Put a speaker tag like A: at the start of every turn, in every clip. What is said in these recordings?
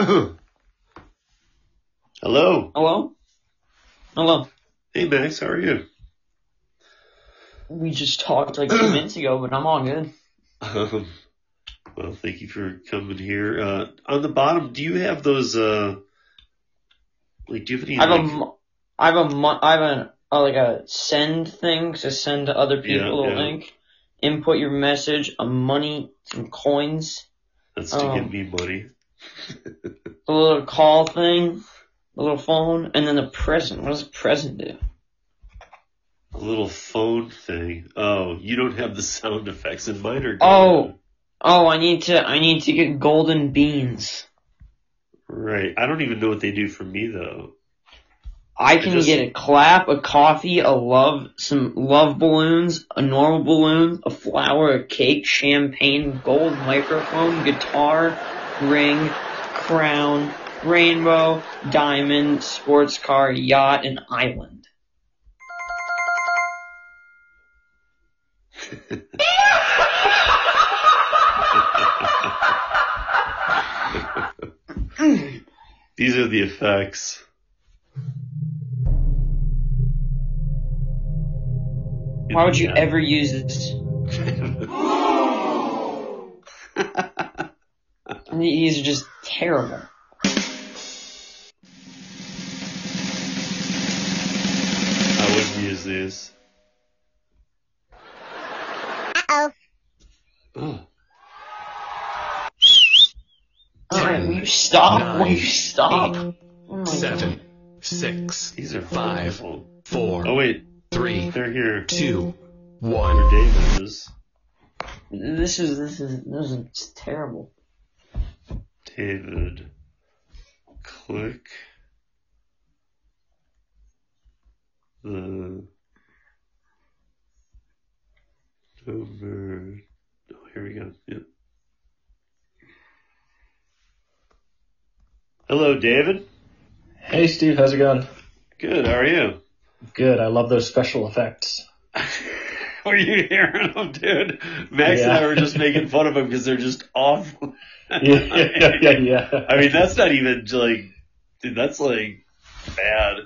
A: Hello.
B: Hello? Hello.
A: Hey Max, how are you?
B: We just talked like two minutes ago, but I'm all good.
A: Um, well, thank you for coming here. Uh, on the bottom, do you have those? Uh, like, do you have any?
B: I have a,
A: like-
B: mo- I have a, I have a, uh, like a send thing to send to other people
A: Yeah,
B: a
A: yeah.
B: link. Input your message, a money, some coins,
A: that's to
B: um,
A: give me money.
B: the little call thing, the little phone, and then the present. What does the present do?
A: A little phone thing. Oh, you don't have the sound effects, and mine are.
B: Oh. Oh, I need to, I need to get golden beans.
A: right. I don't even know what they do for me though.
B: I can
A: just-
B: get a clap, a coffee, a love, some love balloons, a normal balloon, a flower, a cake, champagne, gold microphone, guitar, ring, crown, rainbow, diamond, sports car, yacht, and island.
A: These are the effects.
B: Why would you ever use this? These are just terrible.
A: I wouldn't use these.
C: Uh-oh.
A: Oh.
B: Alright, will you stop?
D: nine,
B: will you stop?
D: eight,
B: Oh my
D: seven,
B: God.
D: six,
A: These are
D: Five.
A: wonderful.
D: four,
A: Oh wait,
D: three,
A: they're here.
D: two,
A: Where
D: one.
A: David is.
B: This is this is this is terrible.
A: David. Click the number. Oh, here we go. Yep. Hello, David.
E: Hey Steve, how's it going?
A: Good. How are you?
E: Good. I love those special effects.
A: Were you hearing them, dude? Max and I were just making fun of them because they're just awful.
E: Yeah, yeah, yeah, yeah.
A: I mean, that's not even like, dude, that's like bad.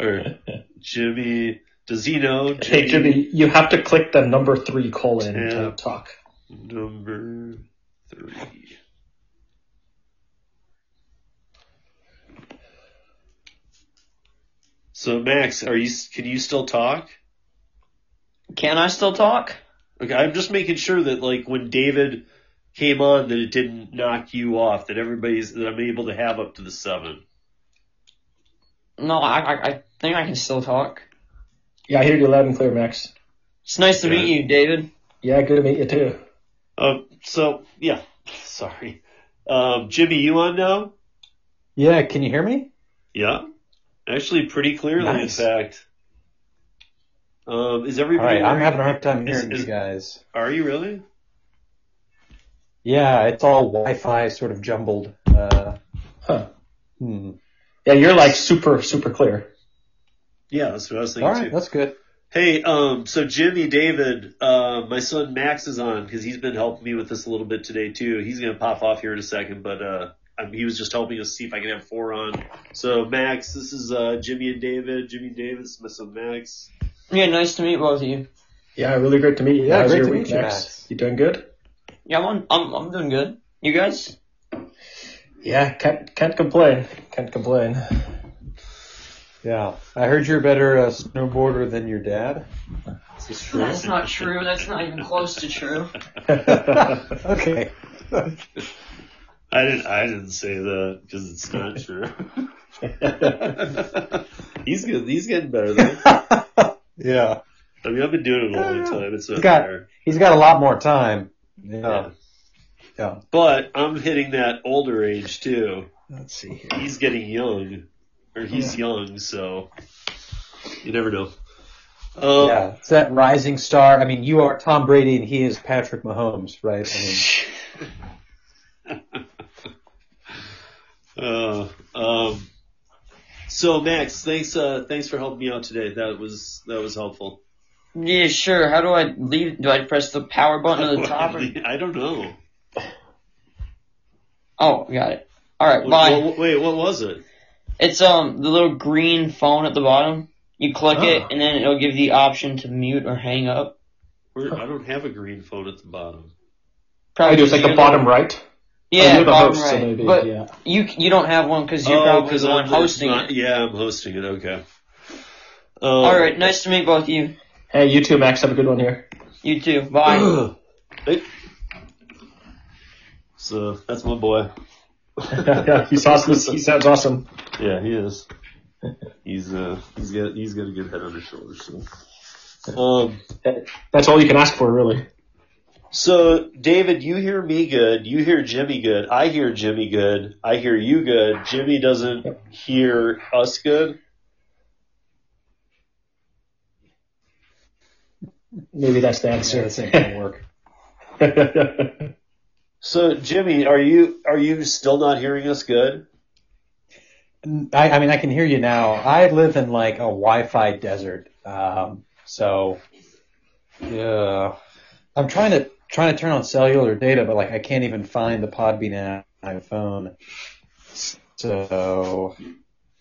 A: Or Jimmy, does he know?
E: hey Jimmy, you have to click the number three colon
A: Yeah.
E: to talk.
A: Number three. So Max, are you? Can you still talk?
B: Can I still talk?
A: Okay, I'm just making sure that like when David came on, that it didn't knock you off. That everybody's that I'm able to have up to the seven.
B: No, I I, I think I can still talk.
E: Yeah, I hear you loud and clear, Max.
B: It's nice to
A: Yeah.
B: meet you, David.
E: Yeah, good to meet you too.
A: Um. So yeah, sorry. Um, Jimmy, you on now?
F: Yeah, can you hear me?
A: Yeah, actually, pretty clearly.
F: Nice.
A: In fact. Um, is everybody?
F: right, I'm having a hard time hearing
A: is-
F: you guys.
A: Are you really?
F: Yeah, it's all Wi-Fi sort of jumbled. Uh,
E: Huh.
F: hmm.
E: Yeah, you're like super, super clear.
A: Yeah, that's what I was thinking
F: right,
A: too.
F: that's good.
A: Hey, um, so Jimmy, David, uh, my son Max is on because he's been helping me with this a little bit today too. He's gonna pop off here in a second, but uh, um, he was just helping us see if I can have four on. So Max, this is uh, Jimmy and David. Jimmy and David, this is my son Max.
B: Yeah, nice to meet both of you.
E: Yeah, really great to meet you.
F: Yeah,
E: How's
F: great
E: your
F: to
E: week,
F: meet you,
E: Max?
F: Max.
E: You doing good?
B: Yeah, I'm on, I'm I'm doing good. You guys?
E: Yeah, can't can't complain. Can't complain.
F: Yeah, I heard you're a better uh, snowboarder than your dad. Is this true?
B: That's not true. That's not even close to true.
F: okay.
A: I didn't. I didn't say that because it's not true. he's good. He's getting better though.
F: yeah,
A: I mean, I've been doing it a long time. It's
F: he's got-
A: fair.
F: he's got a lot more time. Yeah.
A: Yeah.
F: Yeah.
A: But I'm hitting that older age too.
F: Let's see here.
A: He's getting young, or he's young, so you never know. Um,
F: Yeah, it's that rising star. I mean, you are Tom Brady and he is Patrick Mahomes, right? I mean,
A: Uh, um, so Max, thanks, uh, thanks for helping me out today. That was, that was helpful.
B: Yeah, sure. How do I leave? Do I press the power button at the top? Or...
A: I don't know.
B: Oh, got it. All right, bye.
A: what- wait, what was it?
B: It's um the little green phone at the bottom. You click it,
A: Oh.
B: and then it'll give the option to mute or hang up.
A: Where, I don't have a green phone at the bottom.
B: Probably
E: I do. It's like the
B: you're
E: bottom right.
B: Yeah,
E: Oh, you're the
B: bottom
E: host, so maybe,
B: but
E: yeah.
B: you you don't have one because you're
A: oh,
B: probably the one
A: I'm
B: hosting
A: not,
B: it.
A: Yeah, I'm hosting it. Okay. Um,
B: All right, nice to meet both of you.
E: Hey, you too, Max. Have a good one here.
B: You too. Bye.
A: Hey. So that's my boy.
E: yeah, he's awesome. He sounds awesome.
A: Yeah, he is. He's uh he's got he's got a good head on his shoulders. So. Um.
E: That's all you can ask for, really.
A: So David, you hear me good. You hear Jimmy good. I hear Jimmy good. I hear you good. Jimmy doesn't hear us good.
E: Maybe that's the answer.
F: this not gonna work.
A: So Jimmy, are you are you still not hearing us good?
F: I, I mean, I can hear you now. I live in like a Wi-Fi desert, um, so yeah, I'm trying to trying to turn on cellular data, but like I can't even find the Podbean app on my phone. So,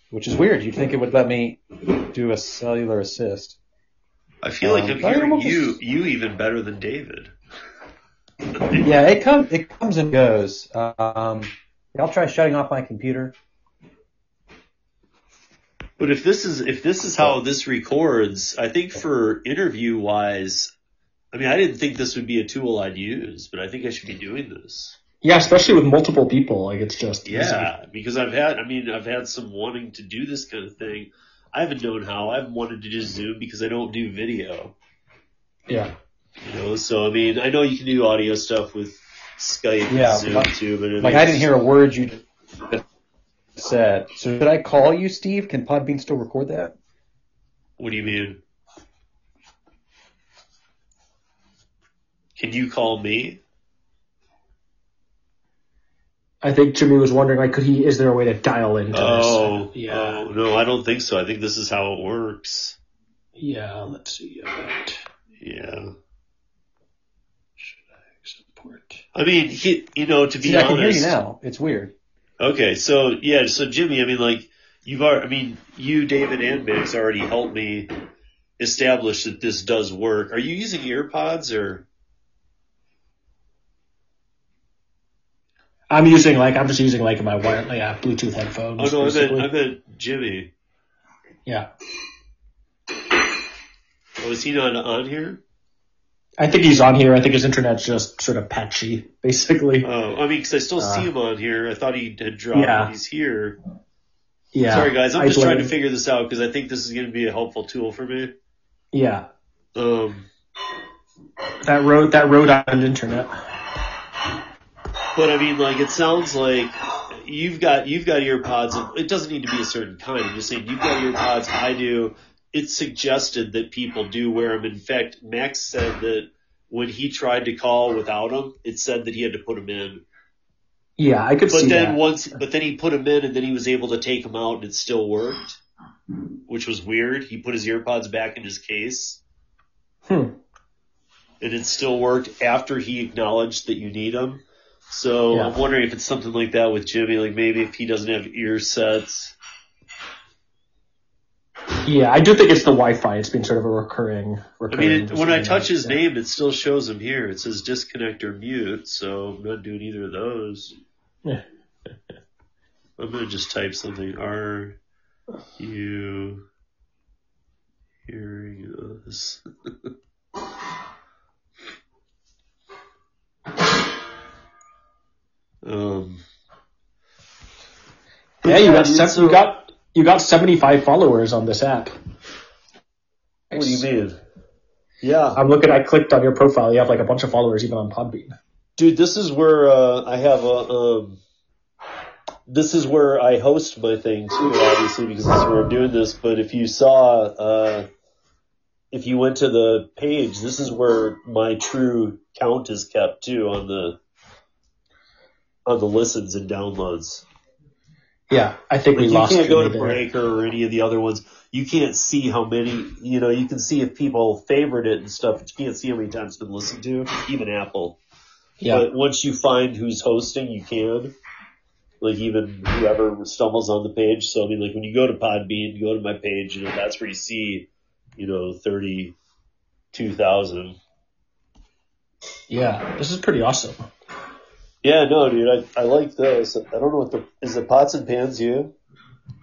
F: which is weird. You'd think it would let me do a cellular assist.
A: I feel like
F: Um,
A: I'm hearing you you even better than David.
F: Yeah, it comes it comes and goes. Um, I'll try shutting off my computer.
A: But if this is if this is how this records, I think for interview wise, I mean, I didn't think this would be a tool I'd use, but I think I should be doing this.
E: yeah, especially with multiple people. Like it's just easy.
A: Yeah, because I've had, I mean, I've had some wanting to do this kind of thing. I haven't known how. I haven't wanted to do Zoom because I don't do video.
E: Yeah.
A: You know, so I mean, I know you can do audio stuff with Skype
F: Yeah,
A: and Zoom
F: like-
A: too, but
F: Like I didn't hear a word you said. So should I call you, Steve? Can Podbean still record that?
A: What do you mean? Can you call me?
E: I think Jimmy was wondering, like, could he? Is there a way to dial into
A: Oh,
E: this? Yeah.
A: oh, no, I don't think so. I think this is how it works.
E: Yeah. Let's see. About
A: Yeah.
E: Should I support.
A: I mean, he, you know, to be
F: See, I can hear you now. It's weird.
A: Okay, so yeah, so Jimmy, I mean, like you've already, I mean, you, David, and Biggs already helped me establish that this does work. Are you using earpods or?
E: I'm using like I'm just using like my wire, yeah, Bluetooth headphones.
A: Oh no, I meant. I meant Jimmy.
E: yeah.
A: Oh, is he not on here?
E: I think he's on here. I think his internet's just sort of patchy, basically.
A: Oh, I mean, because I still
E: Uh,
A: see him on here. I thought he had dropped.
E: Yeah.
A: He's here.
E: Yeah.
A: Sorry, guys. I'm
E: I
A: just trying to figure this out because I think this is going to be a helpful tool for me.
E: Yeah.
A: Um,
E: That road, that Rhode Island internet.
A: But I mean, like, it sounds like you've got you've got earpods. It doesn't need to be a certain kind. I'm just saying you've got earpods. I do. It's suggested that people do wear them. In fact, Max said that when he tried to call without them, it said that he had to put them in.
E: Yeah, I could
A: But
E: see
A: then
E: that.
A: once, but then he put them in, and then he was able to take them out, and it still worked, which was weird. He put his earpods back in his case,
E: Hmm.
A: and it still worked after he acknowledged that you need them. So
E: Yeah.
A: I'm wondering if it's something like that with Jimmy, like maybe if he doesn't have ear sets.
E: Yeah, I do think it's the Wi-Fi. It's been sort of a recurring. Recurring I
A: mean, it, when I touch his
E: Yeah.
A: name, it still shows him here. It says disconnect or mute, so I'm not doing either of those.
E: Yeah.
A: I'm gonna just type something. Are you hearing us? um.
E: Yeah, you got
A: dude,
E: sev-
A: so-
E: you got you got seventy five followers on this app.
A: What do you mean? Yeah,
E: I'm looking. I clicked on your profile. You have like a bunch of followers even on Podbean.
A: dude, this is where uh, I have a. Um, this is where I host my thing too, obviously, because this is where I'm doing this. But if you saw, uh, if you went to the page, this is where my true count is kept too on the the listens and downloads.
E: Yeah, I think we
A: you
E: lost
A: can't go to. Breaker or any of the other ones. You can't see how many. You know, you can see if people favorite it and stuff, but you can't see how many times it's been listened to. Even Apple.
E: Yeah,
A: But once you find who's hosting, you can. Like even whoever stumbles on the page. So I mean, like when you go to Podbean, you go to my page, you know, that's where you see, you know, thirty-two thousand.
E: Yeah, this is pretty awesome.
A: Yeah, no, dude, I I like this. I don't know what the is it pots and pans you?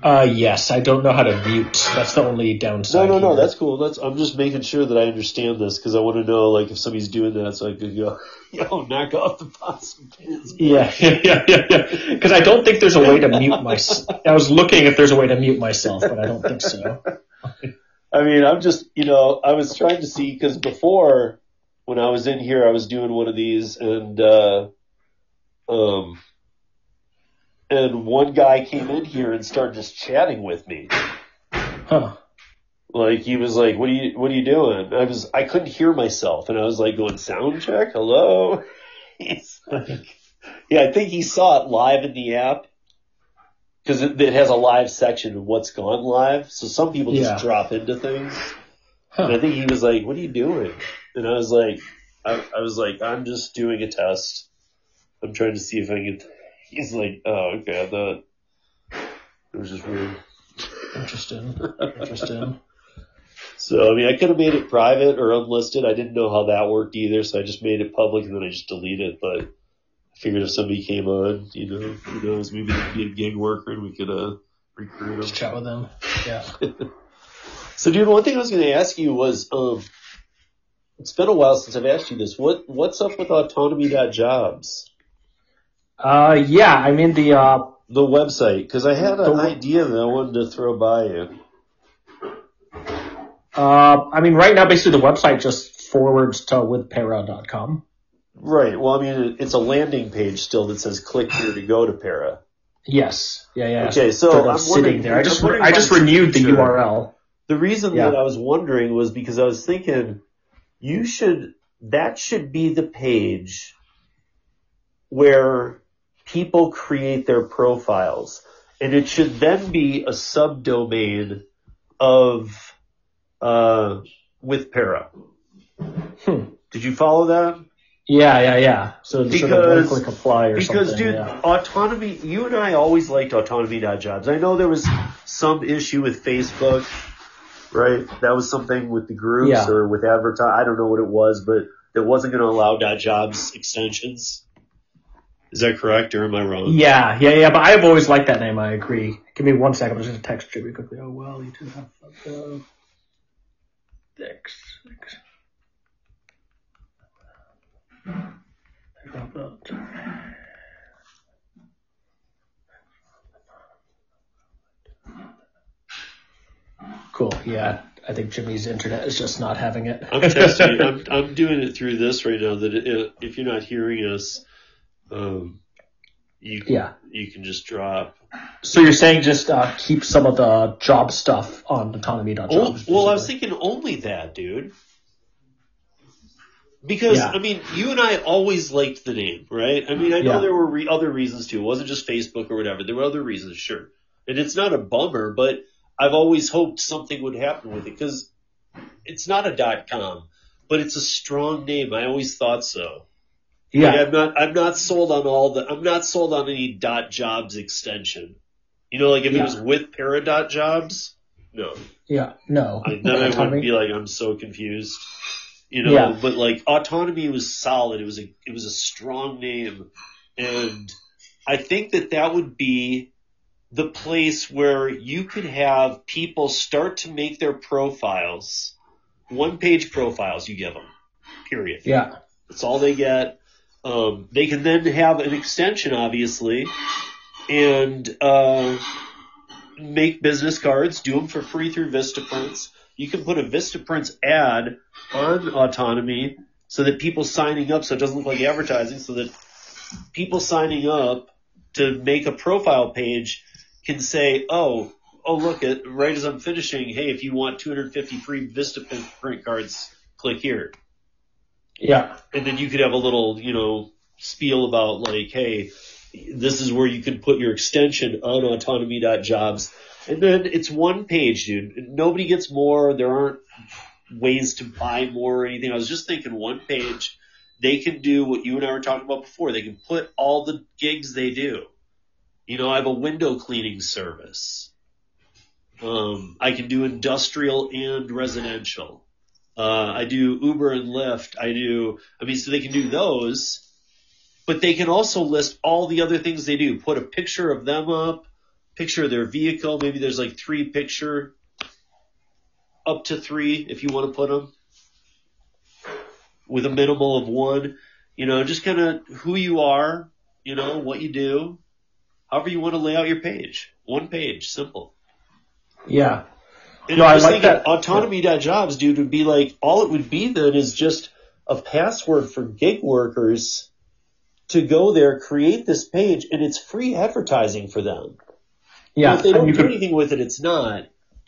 E: Uh, yes, I don't know how to mute. That's the only
A: No,
E: downside.
A: no, no,
E: here.
A: that's cool. That's I'm just making sure that I understand this because I want to know like if somebody's doing that, so I could go, yo, knock off the pots and pans.
E: Yeah, yeah, yeah, yeah, yeah. Because I don't think there's a way to mute myself. I was looking if there's a way to mute myself, but I don't think so.
A: I mean, I'm just, you know, I was trying to see because before when I was in here, I was doing one of these and, uh, um, and one guy came in here and started just chatting with me.
E: Huh.
A: Like he was like, "What are you, what are you doing?" I was, I couldn't hear myself, and I was like, "Going sound check, hello." He's like, yeah, I think he saw it live in the app because it, it has a live section of what's gone live. So some people just
E: Yeah.
A: drop into things. And I think he was like, "What are you doing?" And I was like, I, I was like, "I'm just doing a test. I'm trying to see if I can." He's like, "Oh, okay." I thought it was just weird.
E: Interesting. Interesting.
A: So I mean, I could have made it private or unlisted. I didn't know how that worked either, so I just made it public and then I just deleted it. But I figured if somebody came on, you know, who knows, maybe they'd be a gig worker and we could uh recruit
E: Just
A: them.
E: chat with them. Yeah.
A: So, dude, one thing I was going to ask you was, um, it's been a while since I've asked you this. What what's up with autonomy.jobs?
E: Uh, yeah. I mean the uh,
A: The website, because I had an idea that I wanted to throw by you.
E: uh, I mean right now basically the website just forwards to withpara.com.
A: Right. Well, I mean, it's a landing page still that says "click here to go to Para."
E: Yes. Yeah. Yeah.
A: Okay, so I'm
E: sitting there. I just
A: wondering
E: I just renewed the. URL.
A: The reason
E: Yeah.
A: that I was wondering was because I was thinking you should that should be the page where people create their profiles and it should then be a subdomain of uh with para.
E: Hmm.
A: Did you follow that?
E: Yeah. Yeah. Yeah. So sort of
A: Because-
E: click apply or
A: Because,
E: something.
A: dude,
E: yeah.
A: autonomy, you and I always liked autonomy.jobs. I know there was some issue with Facebook, right? That was something with the groups
E: Yeah.
A: or with advertise. I don't know what it was, but it wasn't going to allow .jobs extensions. Is that correct or am I wrong?
E: Yeah, yeah, yeah, but I've always liked that name, I agree. Give me one second, I'm just gonna text Jimmy quickly. Oh, well, you do have uh, six, six. Cool, yeah. I think Jimmy's internet is just not having it.
A: I'm testing. I'm, I'm doing it through this right now. That it, if you're not hearing us, um, you
E: Yeah.
A: you can just drop.
E: So you're saying just uh, keep some of the job stuff on autonomy.jobs?
A: Oh, well, I was thinking only that, dude. Because
E: Yeah.
A: I mean, you and I always liked the name, right? I mean, I know
E: Yeah.
A: there were re- other reasons too. It wasn't just Facebook or whatever. There were other reasons, sure. And it's not a bummer, but I've always hoped something would happen with it because it's not a dot com, but it's a strong name. I always thought so.
E: Yeah,
A: Like, I'm not. I'm not sold on all the. I'm not sold on any dot jobs extension. You know, like if
E: Yeah.
A: it was with para dot jobs, no.
E: yeah, no.
A: I, then I would be like, I'm so confused. You know,
E: Yeah.
A: but like autonomy was solid. It was a it was a strong name, and I think that that would be the place where you could have people start to make their profiles, one page profiles. You give them, period.
E: Yeah,
A: That's all they get. Um, they can then have an extension, obviously, and uh, make business cards. Do them for free through VistaPrints. You can put a VistaPrints ad on Autonomy so that people signing up, so it doesn't look like advertising, so that people signing up to make a profile page can say, "Oh, oh, look at right as I'm finishing. Hey, if you want 250 free VistaPrint cards, click here."
E: Yeah,
A: and then you could have a little, you know, spiel about like, hey, this is where you can put your extension on autonomy.jobs. And then it's one page, dude. Nobody gets more. There aren't ways to buy more or anything. I was just thinking one page. They can do what you and I were talking about before. They can put all the gigs they do. You know, I have a window cleaning service. Um, I can do industrial and residential. Uh, I do Uber and Lyft. I do, I mean, so they can do those, but they can also list all the other things they do. Put a picture of them up, picture of their vehicle. Maybe there's like three picture, up to three if you want to put them, with a minimal of one. You know, just kind of who you are, you know, what you do, however you want to lay out your page. One page, simple.
E: Yeah.
A: And
E: No,
A: I'm
E: I like
A: thinking
E: that.
A: autonomy.jobs, dude, would be like, all it would be then is just a password for gig workers to go there, create this page, and it's free advertising for them.
E: Yeah.
A: if they don't do
E: could,
A: anything with it, it's not.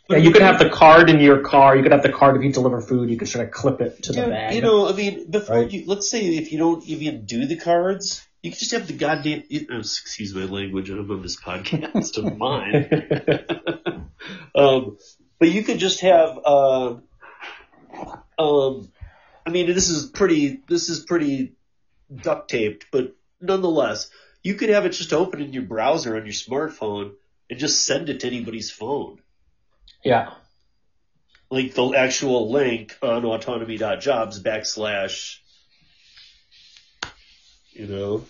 E: yeah, you could have the card in your car. You could have the card if you deliver food. You could sort of clip it to the
A: Yeah,
E: bag.
A: you know, I mean, before
F: Right.
A: you, let's say if you don't even do the cards, you can just have the goddamn, excuse my language, I'm on this podcast of mine. um, but you could just have, uh, um, I mean, this is pretty, this is pretty duct taped, but nonetheless, you could have it just open in your browser on your smartphone and just send it to anybody's phone.
E: yeah.
A: Like the actual link on autonomy.jobs backslash, you know,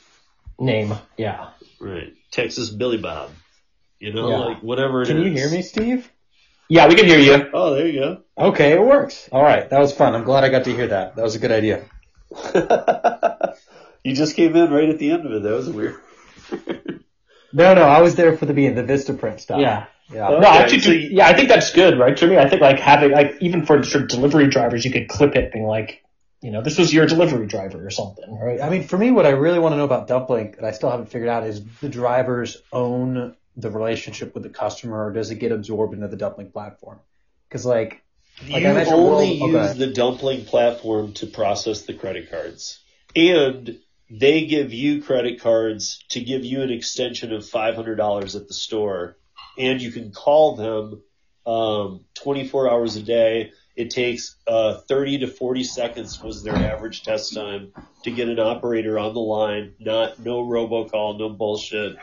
E: Name. Yeah.
A: right, Texas Billy Bob. You know,
E: Yeah.
A: like whatever it
F: Can you hear me, Steve?
E: Yeah, we can hear you.
A: Oh, there you go.
F: Okay, it works. All right, that was fun. I'm glad I got to hear that. That was a good idea.
A: you just came in right at the end of it. That was weird.
F: No, no, I was there for the being the VistaPrint stuff.
E: Yeah.
F: yeah.
A: Okay,
E: no, actually,
A: so
E: yeah, I think that's good, right? To me, I think like having like even for sort of delivery drivers, you could clip it, being like, you know, this was your delivery driver or something, right?
F: I mean, for me, what I really want to know about Dumpling that I still haven't figured out is the drivers own the relationship with the customer, or does it get absorbed into the Dumpling platform? Because like, Like, I
A: you only
F: World-
A: use
F: okay.
A: the dumpling platform to process the credit cards. And they give you credit cards to give you an extension of $500 at the store. And you can call them um, 24 hours a day. It takes uh, 30 to 40 seconds was their average test time to get an operator on the line. Not no robocall, no bullshit.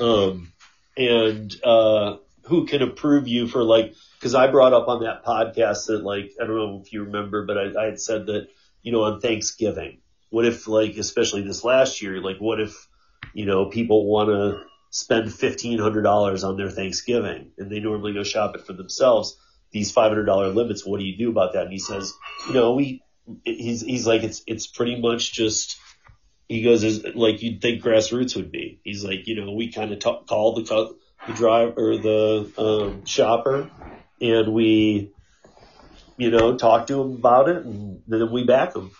A: Um, and uh, who can approve you for like because I brought up on that podcast that like I don't know if you remember, but I, I had said that you know on Thanksgiving, what if like especially this last year, like what if you know people want to spend fifteen hundred dollars on their Thanksgiving and they normally go shop it for themselves. These five hundred dollar limits, what do you do about that? And he says, you know, we he's he's like it's it's pretty much just he goes is like you'd think grassroots would be. He's like, you know, we kind of talk, call the cu- the driver or the um, shopper, and we, you know, talk to him about it, and then we back him.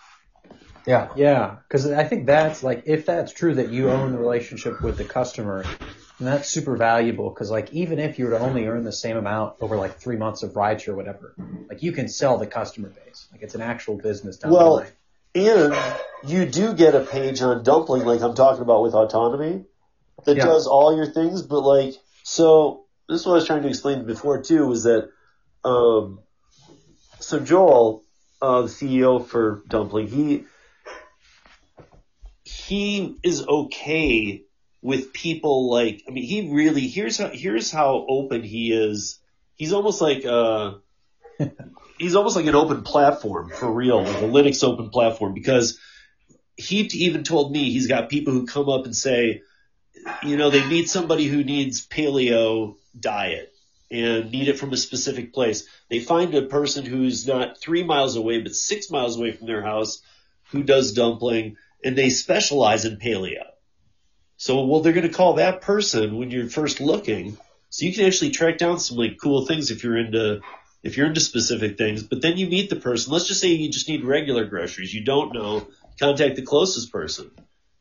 E: Yeah.
F: yeah, because I think that's like, if that's true that you own the relationship with the customer, then that's super valuable. Because like, even if you were to only earn the same amount over like three months of rideshare or whatever, like you can sell the customer base. Like it's an actual business down
A: Well,
F: the line.
A: And you do get a page on Dumpling, like I'm talking about with autonomy, that
F: Yeah.
A: does all your things. But like, so this is what I was trying to explain before too, was that, um, so Joel, uh, the CEO for Dumpling, he he is okay with people like. I mean, he really here's how here's how open he is. He's almost like uh he's almost like an open platform for real, like a Linux open platform because he even told me he's got people who come up and say, you know, they meet somebody who needs paleo diet and need it from a specific place. They find a person who's not three miles away, but six miles away from their house who does dumpling and they specialize in paleo. So, well, they're going to call that person when you're first looking. So you can actually track down some like cool things if you're into if you're into specific things, but then you meet the person. Let's just say you just need regular groceries. You don't know. Contact the closest person.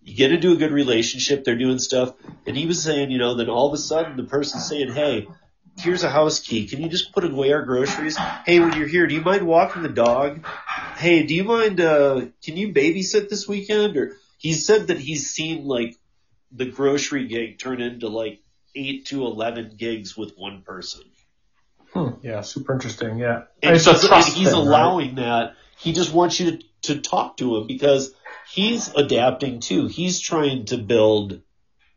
A: You get into a good relationship. They're doing stuff. And he was saying, you know, then all of a sudden the person's saying, hey, here's a house key. Can you just put away our groceries? Hey, when you're here, do you mind walking the dog? Hey, do you mind, uh, can you babysit this weekend? Or he said that he's seen like the grocery gig turn into like eight to 11 gigs with one person. Hmm.
E: Yeah. Super interesting. Yeah.
A: And
E: it's
A: he's, and he's
E: thing, right?
A: allowing that. He just wants you to, to talk to him because he's adapting too. He's trying to build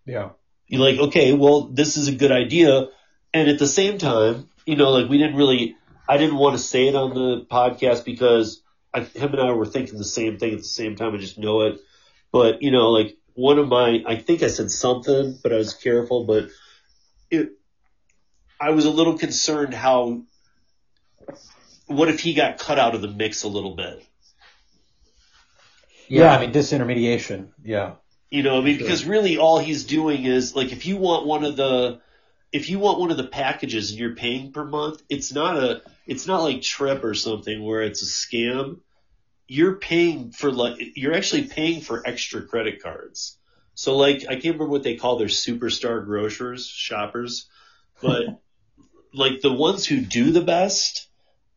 F: Yeah.
A: you're like, okay, well, this is a good idea. And at the same time, you know, like we didn't really, I didn't want to say it on the podcast because I, him and I were thinking the same thing at the same time. I just know it. But, you know, like one of my, I think I said something, but I was careful, but it, I was a little concerned how, what if he got cut out of the mix a little bit?
F: Yeah, I mean disintermediation. Yeah.
A: You know, I mean, because really all he's doing is like if you want one of the if you want one of the packages and you're paying per month, it's not a it's not like Trip or something where it's a scam. You're paying for like you're actually paying for extra credit cards. So like I can't remember what they call their superstar grocers shoppers, but like the ones who do the best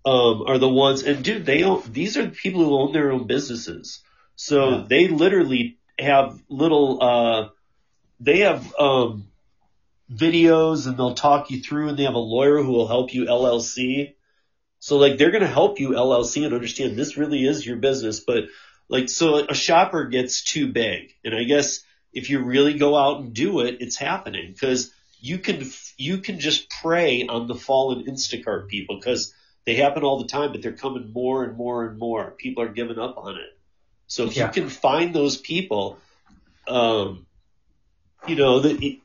A: um, are the ones and dude they own these are the people who own their own businesses. So
F: Yeah.
A: they literally have little uh they have um videos and they'll talk you through and they have a lawyer who will help you LLC. So like they're going to help you LLC and understand this really is your business, but like so a shopper gets too big. And I guess if you really go out and do it, it's happening because you can you can just prey on the fallen Instacart people because they happen all the time, but they're coming more and more and more. People are giving up on it. So if
E: Yeah.
A: you can find those people, um, you know, the,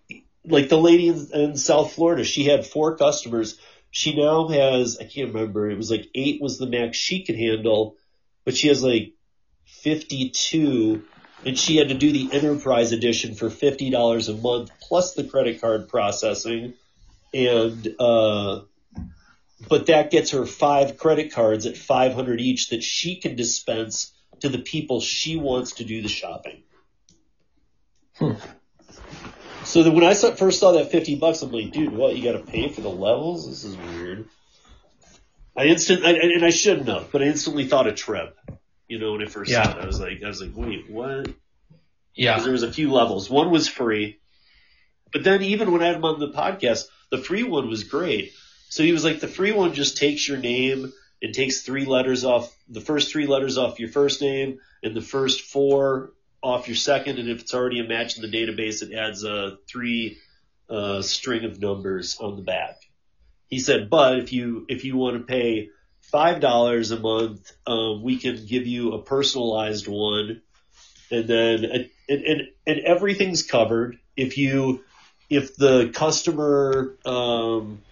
A: like the lady in, in South Florida, she had four customers. She now has, I can't remember, it was like eight was the max she could handle, but she has like 52 and she had to do the enterprise edition for $50 a month plus the credit card processing. And, uh, but that gets her five credit cards at 500 each that she can dispense to the people she wants to do the shopping. So that when I first saw that 50 bucks, I'm like, dude, what? You got to pay for the levels? This is weird. I instant, I, and I shouldn't have, but I instantly thought of Trip. You know, when I first
E: Yeah.
A: saw it, I was like, I was like, wait, what?
E: Yeah.
A: Because there was a few levels. One was free, but then even when I had him on the podcast, the free one was great. So he was like, the free one just takes your name and takes three letters off, the first three letters off your first name and the first four off your second. And if it's already a match in the database, it adds a three uh, string of numbers on the back. He said, but if you if you want to pay five dollars a month, um, we can give you a personalized one, and then and, and and everything's covered. If you if the customer um,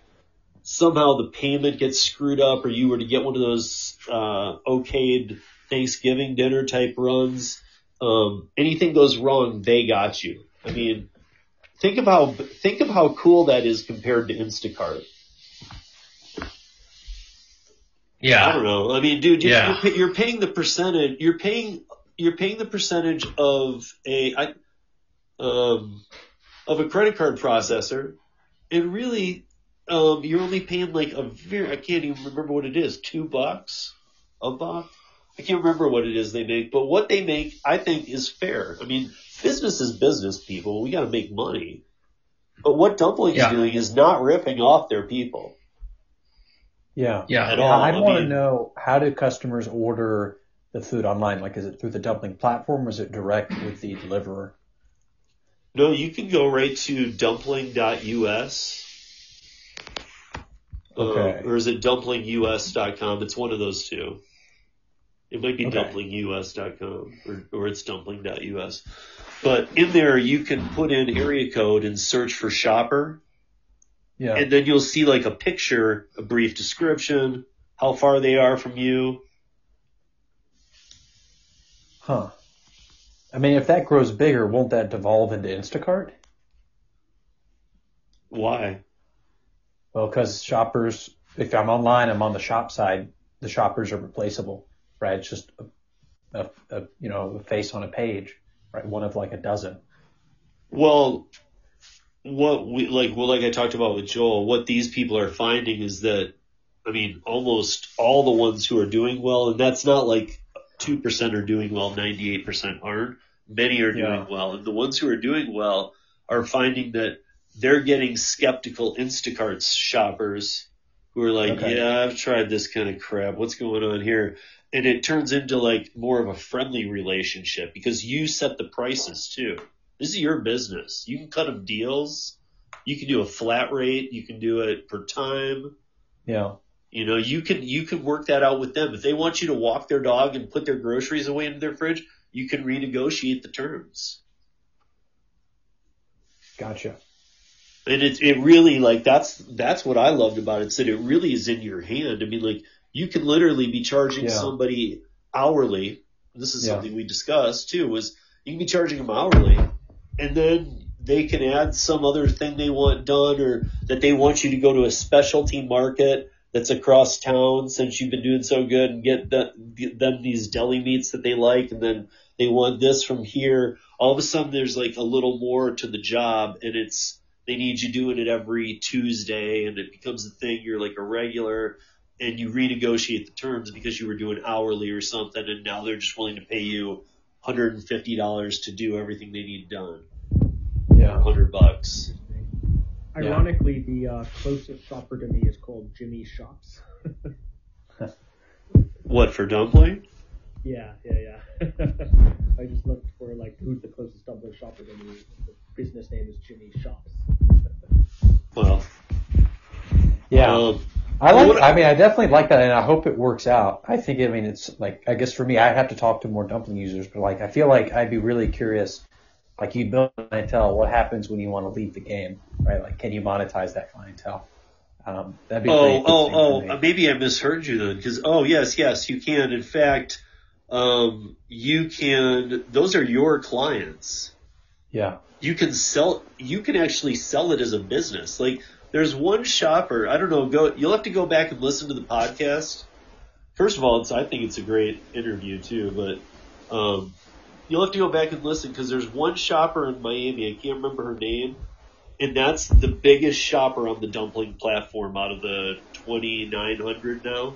A: somehow the payment gets screwed up, or you were to get one of those uh, okayed Thanksgiving dinner type runs, um, anything goes wrong, they got you. I mean, think of how think of how cool that is compared to Instacart. I don't know. I mean, dude, you're,
E: Yeah.
A: you're, you're paying the percentage. You're paying. You're paying the percentage of a I, um, of a credit card processor, and really, um, you're only paying like a very. I can't even remember what it is. Two bucks, a buck. I can't remember what it is they make, but what they make, I think, is fair. I mean, business is business, people. We got to make money. But what Dumpling's
E: Yeah.
A: doing is not ripping off their people
F: Yeah.
E: Yeah.
A: at
F: Yeah,
A: all.
F: I'd
A: I
F: want to know how do customers order the food online? Like, is it through the dumpling platform or is it direct with the deliverer?
A: No, you can go right to dumpling.us.
F: Okay.
A: Uh, or is it dumplingus.com? It's one of those two. It might be
F: Okay.
A: dumplingus.com or, or it's dumpling.us. But in there, you can put in area code and search for shopper.
F: Yeah.
A: And then you'll see like a picture, a brief description, how far they are from you.
F: Huh. I mean, if that grows bigger, won't that devolve into Instacart?
A: Why?
F: Well, because shoppers, if I'm online, I'm on the shop side, the shoppers are replaceable, right? It's just a, a, a you know, a face on a page, right? One of like a dozen.
A: Well, what we like, well, like I talked about with Joel, what these people are finding is that, I mean, almost all the ones who are doing well, and that's not like 2% are doing well, 98% aren't. Many are doing
F: Yeah.
A: well. And the ones who are doing well are finding that they're getting skeptical Instacart shoppers who are like,
F: Okay.
A: yeah, I've tried this kind of crap. What's going on here? And it turns into like more of a friendly relationship because you set the prices too. This is your business. You can cut them deals. You can do a flat rate. You can do it per time.
F: Yeah.
A: You know, you can you can work that out with them. If they want you to walk their dog and put their groceries away into their fridge, you can renegotiate the terms.
F: Gotcha.
A: And it it really like that's that's what I loved about it. Said it really is in your hand. I mean, like you can literally be charging
F: Yeah.
A: somebody hourly. This is
F: Yeah.
A: something we discussed too. Was you can be charging them hourly, and then they can add some other thing they want done, or that they want you to go to a specialty market that's across town since you've been doing so good, and get, the, get them these deli meats that they like, and then they want this from here. All of a sudden, there's like a little more to the job, and it's they need you doing it every Tuesday, and it becomes a thing. You're like a regular, and you renegotiate the terms because you were doing hourly or something, and now they're just willing to pay you $150 to do everything they need done,
F: Yeah.
A: 100 bucks.
E: Ironically, the uh, closest shopper to me is called Jimmy Shops.
A: What for dumpling?
E: yeah, yeah, yeah. I just looked for like who's the closest dumpling shopper to me. The business name is Jimmy Shops.
A: Well,
F: Yeah.
A: um,
F: I like. I mean, I definitely like that, and I hope it works out. I think. I mean, it's like. I guess for me, I have to talk to more dumpling users, but like, I feel like I'd be really curious. Like, you build clientele. What happens when you want to leave the game, right? Like, can you monetize that clientele? Um, that'd be.
A: Oh, oh, oh, maybe I misheard you then, because, oh, yes, yes, you can. In fact, um, you can, those are your clients.
F: yeah.
A: You can sell, you can actually sell it as a business. Like, there's one shopper, I don't know, go, you'll have to go back and listen to the podcast. First of all, it's, I think it's a great interview too, but, um, you'll have to go back and listen because there's one shopper in Miami, I can't remember her name, and that's the biggest shopper on the dumpling platform out of the 2,900 now.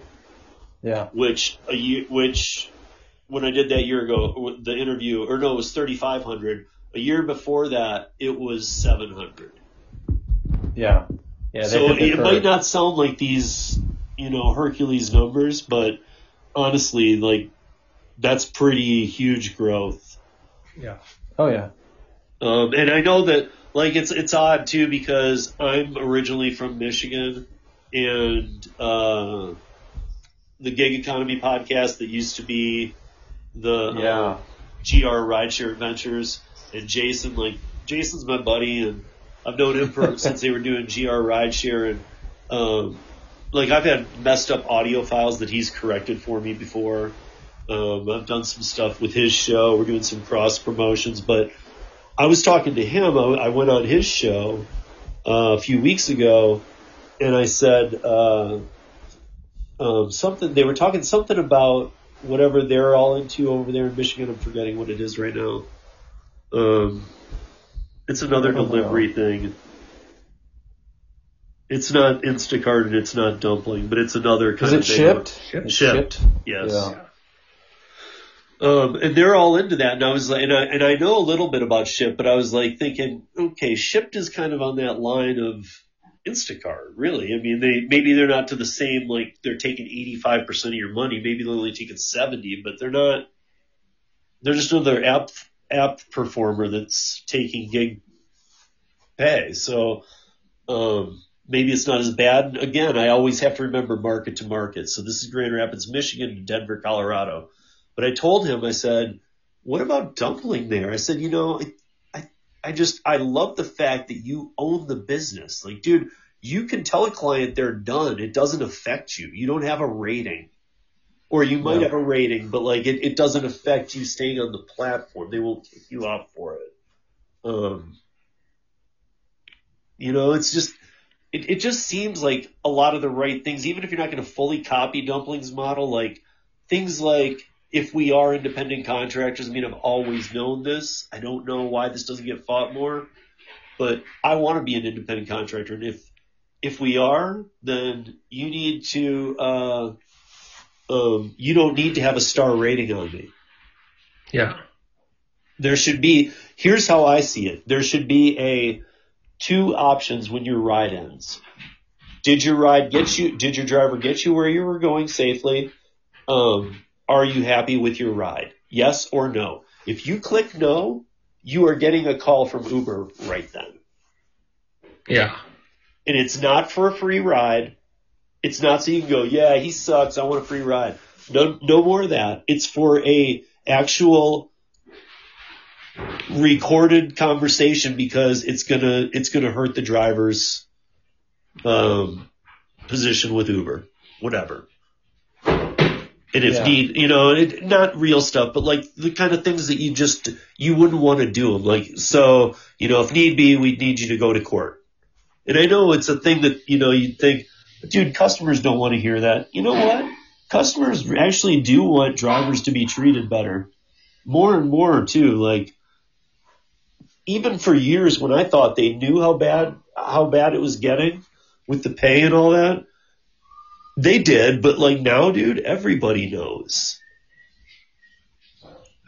F: Yeah.
A: Which a year, which when I did that year ago, the interview, or no, it was 3,500. A year before that, it was 700.
F: Yeah. Yeah.
A: so it
F: curve.
A: might not sound like these, you know, Hercules numbers, but honestly, like that's pretty huge growth.
E: Yeah.
F: Oh yeah.
A: Um, and I know that like it's it's odd too because I'm originally from Michigan, and uh, the gig economy podcast that used to be the
F: Yeah.
A: uh, GR Rideshare Adventures, and Jason like Jason's my buddy, and I've known him for since they were doing GR Rideshare, and um, like I've had messed up audio files that he's corrected for me before. Um, I've done some stuff with his show. We're doing some cross promotions, but I was talking to him. I, I went on his show uh, a few weeks ago, and I said uh, um, something. They were talking something about whatever they're all into over there in Michigan. I'm forgetting what it is right now. Um, it's another
F: I know.
A: delivery thing. It's not Instacart and it's not dumpling, but it's another
F: Is
A: kind
F: it
A: of thing.
F: Shipt?
E: Shipt.
F: It's
A: Shipt. Yes.
F: Yeah.
A: Um, and they're all into that. And I was like, and I, and I know a little bit about Shipt, but I was like thinking, okay, Shipt is kind of on that line of Instacart, really. I mean, they, maybe they're not to the same, like they're taking 85% of your money. Maybe they're only taking 70, but they're not, they're just another app, app performer that's taking gig pay. So, um, maybe it's not as bad. Again, I always have to remember market to market. So this is Grand Rapids, Michigan to Denver, Colorado. But I told him, I said, what about dumpling there? I said, you know, I, I, I just, I love the fact that you own the business. Like, dude, you can tell a client they're done. It doesn't affect you. You don't have a rating. Or you might
F: Yeah.
A: have a rating, but like it, it doesn't affect you staying on the platform. They won't kick you off for it. Um, you know, it's just, it, it just seems like a lot of the right things, even if you're not going to fully copy Dumpling's model, like things like if we are independent contractors, I mean, I've always known this. I don't know why this doesn't get fought more, but I want to be an independent contractor. And if, if we are, then you need to, uh, um, you don't need to have a star rating on me.
E: Yeah.
A: There should be, here's how I see it. There should be a two options when your ride ends. Did your ride get you, did your driver get you where you were going safely? Um, are you happy with your ride? Yes or no? If you click no, you are getting a call from Uber right then.
E: Yeah.
A: And it's not for a free ride. It's not so you can go, yeah, he sucks. I want a free ride. No, no more of that. It's for a actual recorded conversation because it's gonna, it's gonna hurt the driver's, um, position with Uber, whatever. And if
F: Yeah.
A: need, you know, it, not real stuff, but like the kind of things that you just, you wouldn't want to do. Like, so, you know, if need be, we'd need you to go to court. And I know it's a thing that, you know, you'd think, dude, customers don't want to hear that. You know what? Customers actually do want drivers to be treated better. More and more too. Like, even for years when I thought they knew how bad, how bad it was getting with the pay and all that, they did, but like now, dude, everybody knows.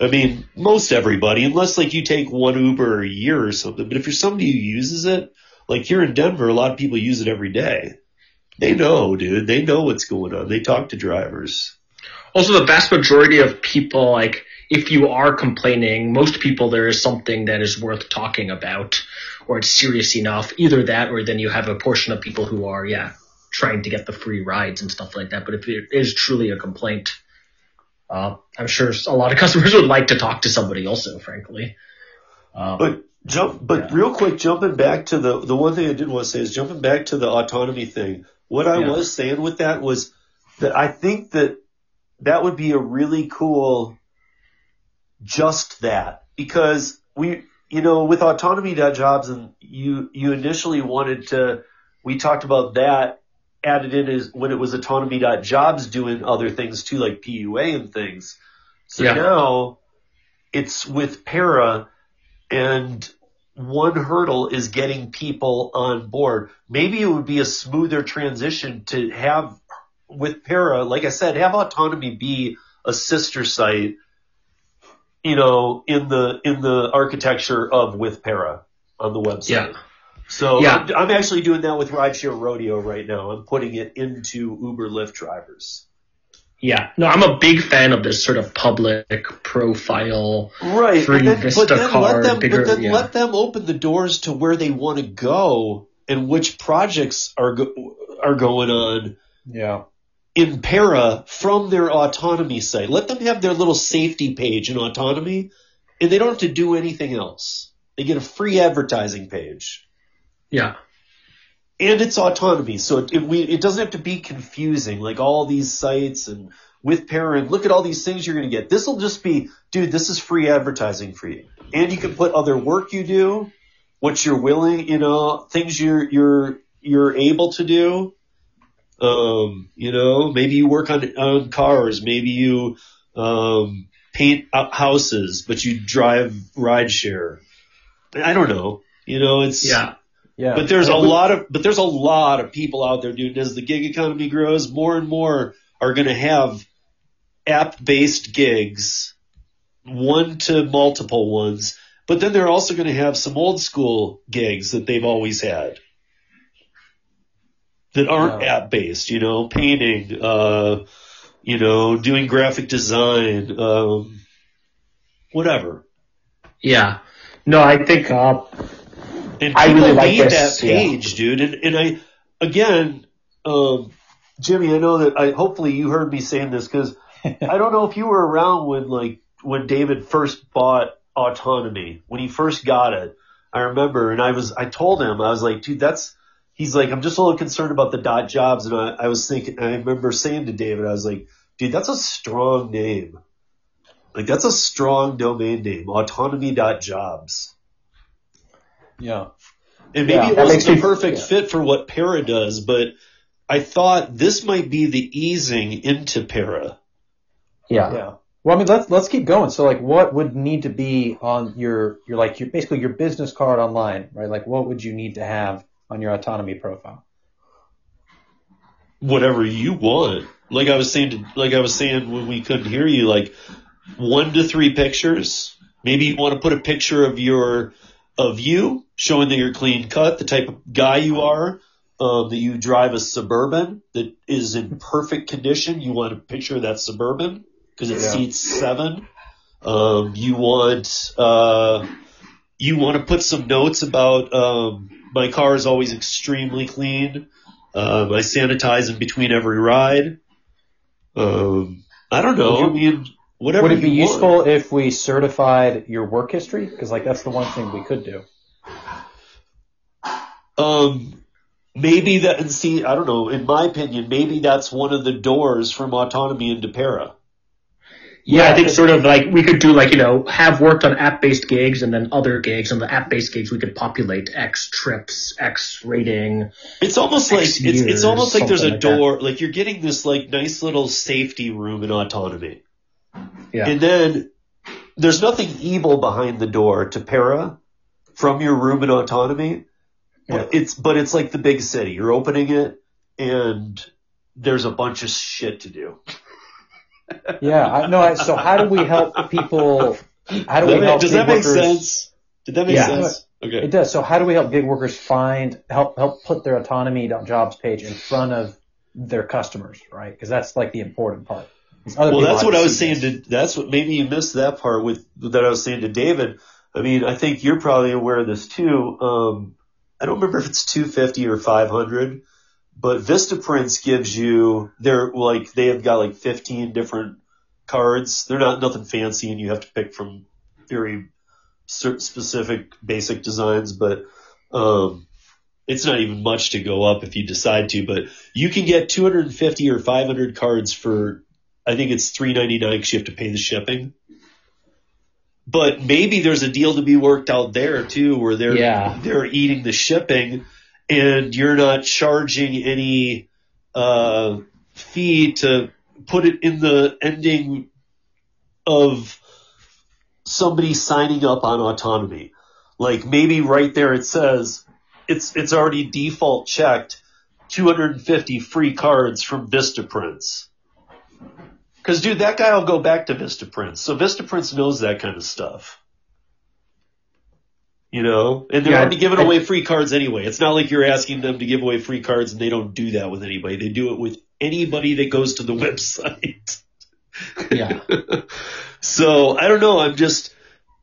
A: I mean, most everybody, unless like you take one Uber a year or something. But if you're somebody who uses it, like here in Denver, a lot of people use it every day. They know, dude. They know what's going on. They talk to drivers.
E: Also, the vast majority of people, like, if you are complaining, most people there is something that is worth talking about, or it's serious enough. Either that, or then you have a portion of people who are, yeah, trying to get the free rides and stuff like that. But if it is truly a complaint, uh, I'm sure a lot of customers would like to talk to somebody also, frankly. Um,
A: But jump, but
E: Yeah.
A: real quick, jumping back to the the one thing I did want to say is jumping back to the autonomy thing. What I
E: Yeah.
A: was saying with that was that I think that that would be a really cool just that because we you know with autonomy.jobs and you you initially wanted to we talked about that added in is when it was autonomy.jobs doing other things too like PUA and things. So
E: Yeah.
A: now it's with para and one hurdle is getting people on board. Maybe it would be a smoother transition to have with Para, like I said, have autonomy be a sister site, you know, in the in the architecture of with Para on the website.
E: Yeah.
A: So
E: Yeah.
A: I'm, I'm actually doing that with Rideshare Rodeo right now. I'm putting it into Uber Lyft drivers.
E: Yeah, no, I'm a big fan of this sort of public profile.
A: Right.
E: Free
A: then,
E: Vista
A: but then
E: card,
A: let them,
E: bigger-
A: but then
E: yeah.
A: let them open the doors to where they want to go and which projects are go- are going on
F: Yeah.
A: in Para from their autonomy site. Let them have their little safety page in autonomy, and they don't have to do anything else. They get a free advertising page.
E: Yeah.
A: And it's autonomy. So it, it, we, it doesn't have to be confusing, like all these sites and with parent. Look at all these things you're going to get. This will just be, dude, this is free advertising for you, and you can put other work you do, what you're willing, you know, things you're you're you're able to do. Um, you know, maybe you work on on cars, maybe you um, paint houses, but you drive rideshare. I don't know. You know, it's
E: Yeah.
F: Yeah.
A: but there's a lot of but there's a lot of people out there, dude. As the gig economy grows, more and more are going to have app-based gigs, one to multiple ones. But then they're also going to have some old school gigs that they've always had that aren't
F: Yeah.
A: app-based. You know, painting, uh, you know, doing graphic design, um, whatever.
E: Yeah. No, I think, uh,
A: And
E: I really like
A: need
E: this,
A: that
E: yeah.
A: page, dude. And, and I, again, um, Jimmy, I know that I, hopefully you heard me saying this because I don't know if you were around when like, when David first bought autonomy, when he first got it. I remember and I was, I told him, I was like, dude, that's, he's like, I'm just a little concerned about the dot jobs. And I, I was thinking, I remember saying to David, I was like, dude, that's a strong name. Like that's a strong domain name, autonomy.jobs.
F: yeah.
A: And maybe
E: Yeah,
A: it wasn't the
E: me-
A: perfect
E: yeah.
A: fit for what Para does, but I thought this might be the easing into Para.
E: yeah.
F: Yeah. Well, I mean, let's let's keep going. So, like, what would need to be on your your like your basically your business card online, right? Like, what would you need to have on your autonomy profile?
A: Whatever you want. Like I was saying, to, like I was saying when we couldn't hear you, like one to three pictures. Maybe you want to put a picture of your of you showing that you're clean cut, the type of guy you are, um, that you drive a suburban that is in perfect condition. You want a picture of that suburban because it
F: Yeah.
A: seats seven. Um, you want uh, you want to put some notes about um, my car is always extremely clean. Um, I sanitize in between every ride. Um, I don't know. I mean, whatever.
F: Would it be
A: you want.
F: useful if we certified your work history? Because like that's the one thing we could do.
A: Um, maybe that, and see, I don't know, in my opinion, maybe that's one of the doors from autonomy into para.
E: Yeah,
F: Yeah,
E: I think sort of like we could do like you know have worked on app based gigs and then other gigs. On the app based gigs, we could populate X trips, X rating.
A: It's almost like,
E: X
A: it's, it's almost like there's a
E: something like that.
A: door, like you're getting this like nice little safety room in autonomy.
F: Yeah.
A: And then there's nothing evil behind the door to para from your room in autonomy. But it's, but it's like the big city. You're opening it and there's a bunch of shit to do.
F: Yeah, I, no. So how do we help people? How do we
A: That ma-
F: help
A: does that make
F: workers?
A: sense? Did that make
E: Yeah.
A: sense? Okay.
F: It does. So how do we help gig workers find help help put their autonomy jobs page in front of their customers, right? Because that's like the important part.
A: Well, that's what I was saying
F: this.
A: to, that's what, maybe you missed that part with, that I was saying to David. I mean, I think you're probably aware of this too. Um, I don't remember if it's 250 or 500, but VistaPrints gives you, they're like, they have got like 15 different cards. They're not nothing fancy and you have to pick from very specific basic designs, but, um, it's not even much to go up if you decide to, but you can get 250 or 500 cards for, I think it's 399 because you have to pay the shipping. But maybe there's a deal to be worked out there too, where they're
E: Yeah.
A: they're eating the shipping, and you're not charging any uh, fee to put it in the ending of somebody signing up on autonomy. Like maybe right there it says it's it's already default checked 250 free cards from VistaPrints. Cause dude, that guy will go back to VistaPrints. So VistaPrints knows that kind of stuff. You know? And they're
E: Yeah,
A: already giving
E: I-
A: away free cards anyway. It's not like you're asking them to give away free cards and they don't do that with anybody. They do it with anybody that goes to the website.
E: Yeah.
A: so I don't know. I'm just,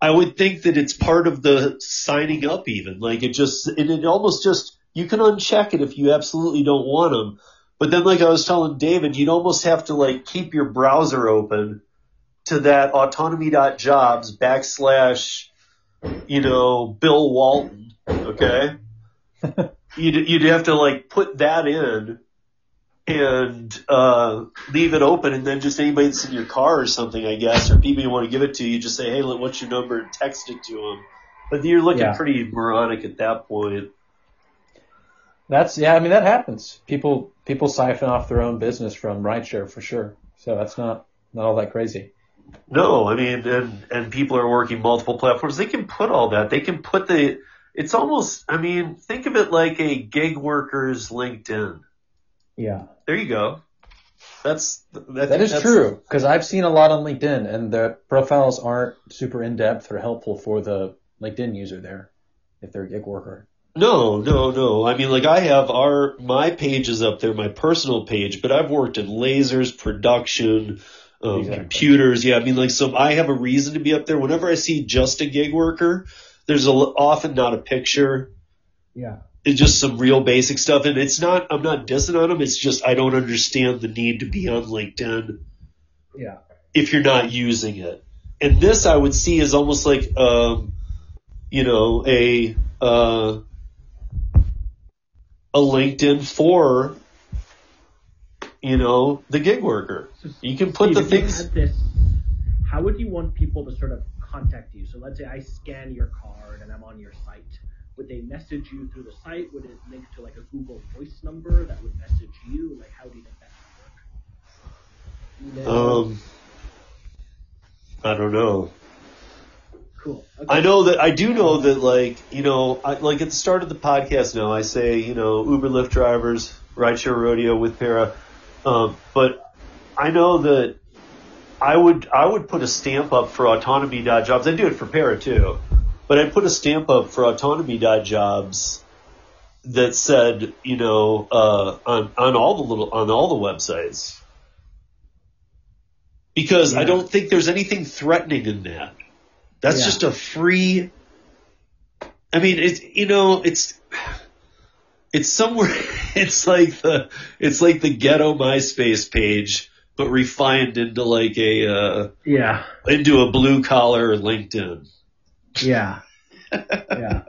A: I would think that it's part of the signing up even. Like it just, and it almost just, you can uncheck it if you absolutely don't want them. But then like I was telling David, you'd almost have to like keep your browser open to that autonomy.jobs backslash, you know, Bill Walton. Okay. you'd, you'd have to like put that in and uh, leave it open, and then just anybody that's in your car or something, I guess, or people you want to give it to, you just say, "Hey, look, what's your number?" and text it to them. But you're looking
F: Yeah.
A: pretty moronic at that point.
F: That's yeah. I mean that happens. People people siphon off their own business from rideshare for sure. So that's not not all that crazy.
A: No, I mean, and and people are working multiple platforms. They can put all that. They can put the. It's almost. I mean, think of it like a gig worker's LinkedIn.
F: Yeah,
A: There you go. That's that,
F: that is
A: that's-
F: true because I've seen a lot on LinkedIn, and the profiles aren't super in depth or helpful for the LinkedIn user there if they're a gig worker.
A: No, no, no. I mean, like I have our my page is up there, my personal page, but I've worked in lasers, production, um,
F: Exactly.
A: computers. Yeah, I mean, like so I have a reason to be up there. Whenever I see just a gig worker, there's a often not a picture.
F: Yeah.
A: It's just some real basic stuff, and it's not. I'm not dissing on them. It's just I don't understand the need to be on LinkedIn
F: Yeah.
A: if you're not using it. And this I would see as almost like, um, you know, a uh, a LinkedIn for, you know, the gig worker. You can put
C: Steve,
A: the things.
C: this, how would you want people to sort of contact you? So let's say I scan your card and I'm on your site. Would they message you through the site? Would it link to like a Google Voice number that would message you? Like, how do you think that would work? Email?
A: Um, I don't know.
C: Cool. Okay.
A: I know that I do know that like you know I, like at the start of the podcast now I say you know Uber Lyft drivers rideshare rodeo with para, um, but I know that I would I would put a stamp up for autonomy jobs. I do it for para too, but I'd put a stamp up for autonomy jobs that said you know uh, on on all the little on all the websites because I don't think there's anything threatening in that. That's
C: Yeah.
A: just a free I mean, it's you know, it's it's somewhere. It's like the it's like the ghetto MySpace page, but refined into like a uh,
C: Yeah.
A: into a blue collar LinkedIn.
C: Yeah. Yeah.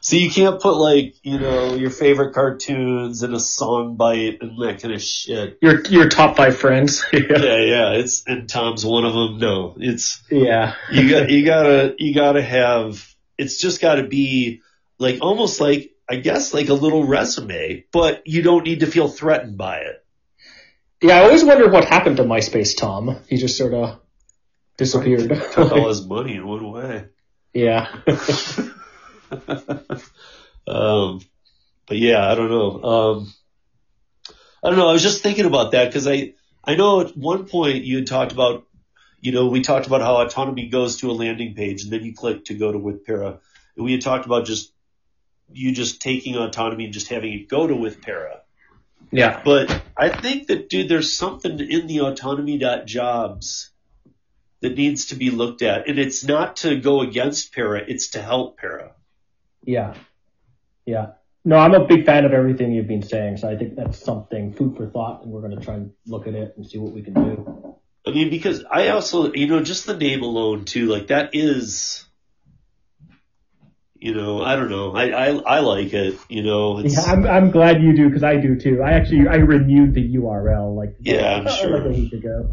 A: So you can't put like you know your favorite cartoons and a song bite and that kind of shit.
E: Your your top five friends. yeah.
A: Yeah, yeah. It's and Tom's one of them. No, it's
E: Yeah.
A: you got you gotta you gotta have. It's just got to be like almost like I guess like a little resume, but you don't need to feel threatened by it.
E: Yeah, I always wonder what happened to MySpace Tom. He just sort of disappeared.
A: Took all his money and went away.
E: yeah.
A: um, but yeah, I don't know. Um, I don't know. I was just thinking about that because I, I know at one point you had talked about, you know, we talked about how autonomy goes to a landing page and then you click to go to with para. And we had talked about just, you just taking autonomy and just having it go to with para.
E: Yeah.
A: But I think that, dude, there's something in the autonomy.jobs that needs to be looked at. And it's not to go against para, it's to help para.
C: Yeah. Yeah. No, I'm a big fan of everything you've been saying, so I think that's something food for thought, and we're going to try and look at it and see what we can do.
A: I mean, because I also, you know, just the name alone too, like that is, you know, I don't know, I I, I like it, you know.
C: Yeah, I'm I'm glad you do because I do too. I actually I renewed the URL like
A: Yeah, I'm sure.
C: like a week ago.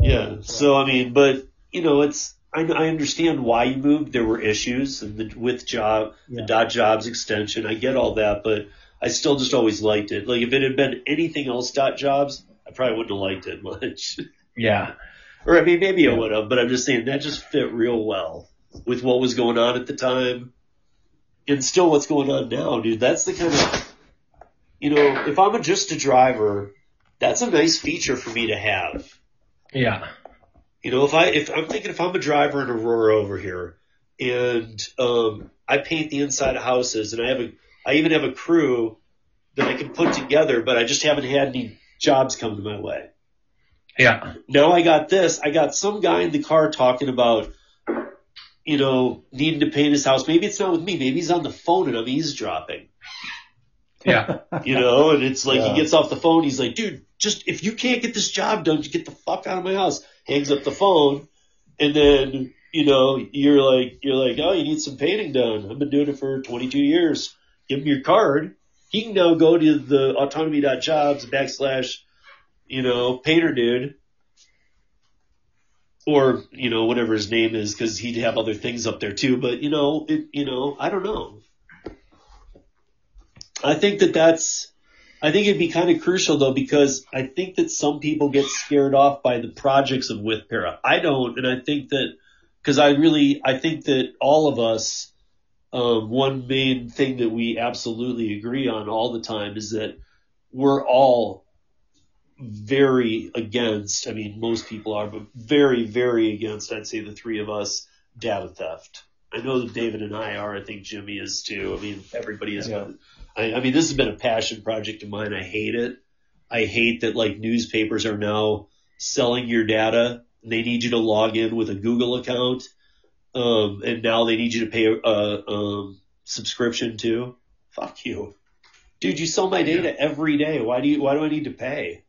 A: yeah. So I mean, but you know, it's I I understand why you moved. There were issues the with job the dot jobs extension. I get all that, but I still just always liked it. Like if it had been anything else dot jobs, I probably wouldn't have liked it much.
E: Yeah.
A: Or I mean, maybe I would have, but I'm just saying that just fit real well with what was going on at the time, and still what's going on now, dude. That's the kind of, you know, if I'm a, just a driver, that's a nice feature for me to have.
E: Yeah.
A: You know, if I if I'm thinking if I'm a driver in Aurora over here, and um, I paint the inside of houses, and I have a I even have a crew that I can put together, but I just haven't had any jobs come to my way.
E: Yeah.
A: Now I got this. I got some guy in the car talking about, you know, needing to paint his house. Maybe it's not with me. Maybe he's on the phone and I'm eavesdropping.
E: Yeah.
A: You know, and it's like
F: Yeah.
A: he gets off the phone. He's like, dude, just if you can't get this job done, just get the fuck out of my house. Hangs up the phone, and then you know you're like you're like, oh, you need some painting done. I've been doing it for 22 years. Give him your card. He can now go to the autonomy.jobs backslash, you know, painter dude. Or, you know, whatever his name is, cause he'd have other things up there too, but you know, it, you know, I don't know. I think that that's, I think it'd be kind of crucial though, because I think that some people get scared off by the projects of with para. I don't, and I think that, cause I really, I think that all of us, um, one main thing that we absolutely agree on all the time is that we're all very against, I mean, most people are, but very, very against, I'd say the three of us, data theft. I know that David and I are. I think Jimmy is too. I mean, everybody is.
F: Yeah.
A: I, I mean, this has been a passion project of mine. I hate it. I hate that like newspapers are now selling your data. They need you to log in with a Google account. Um, and now they need you to pay a, a um, subscription too. Fuck you. Dude, you sell my data every day. Why do you, why do I need to pay?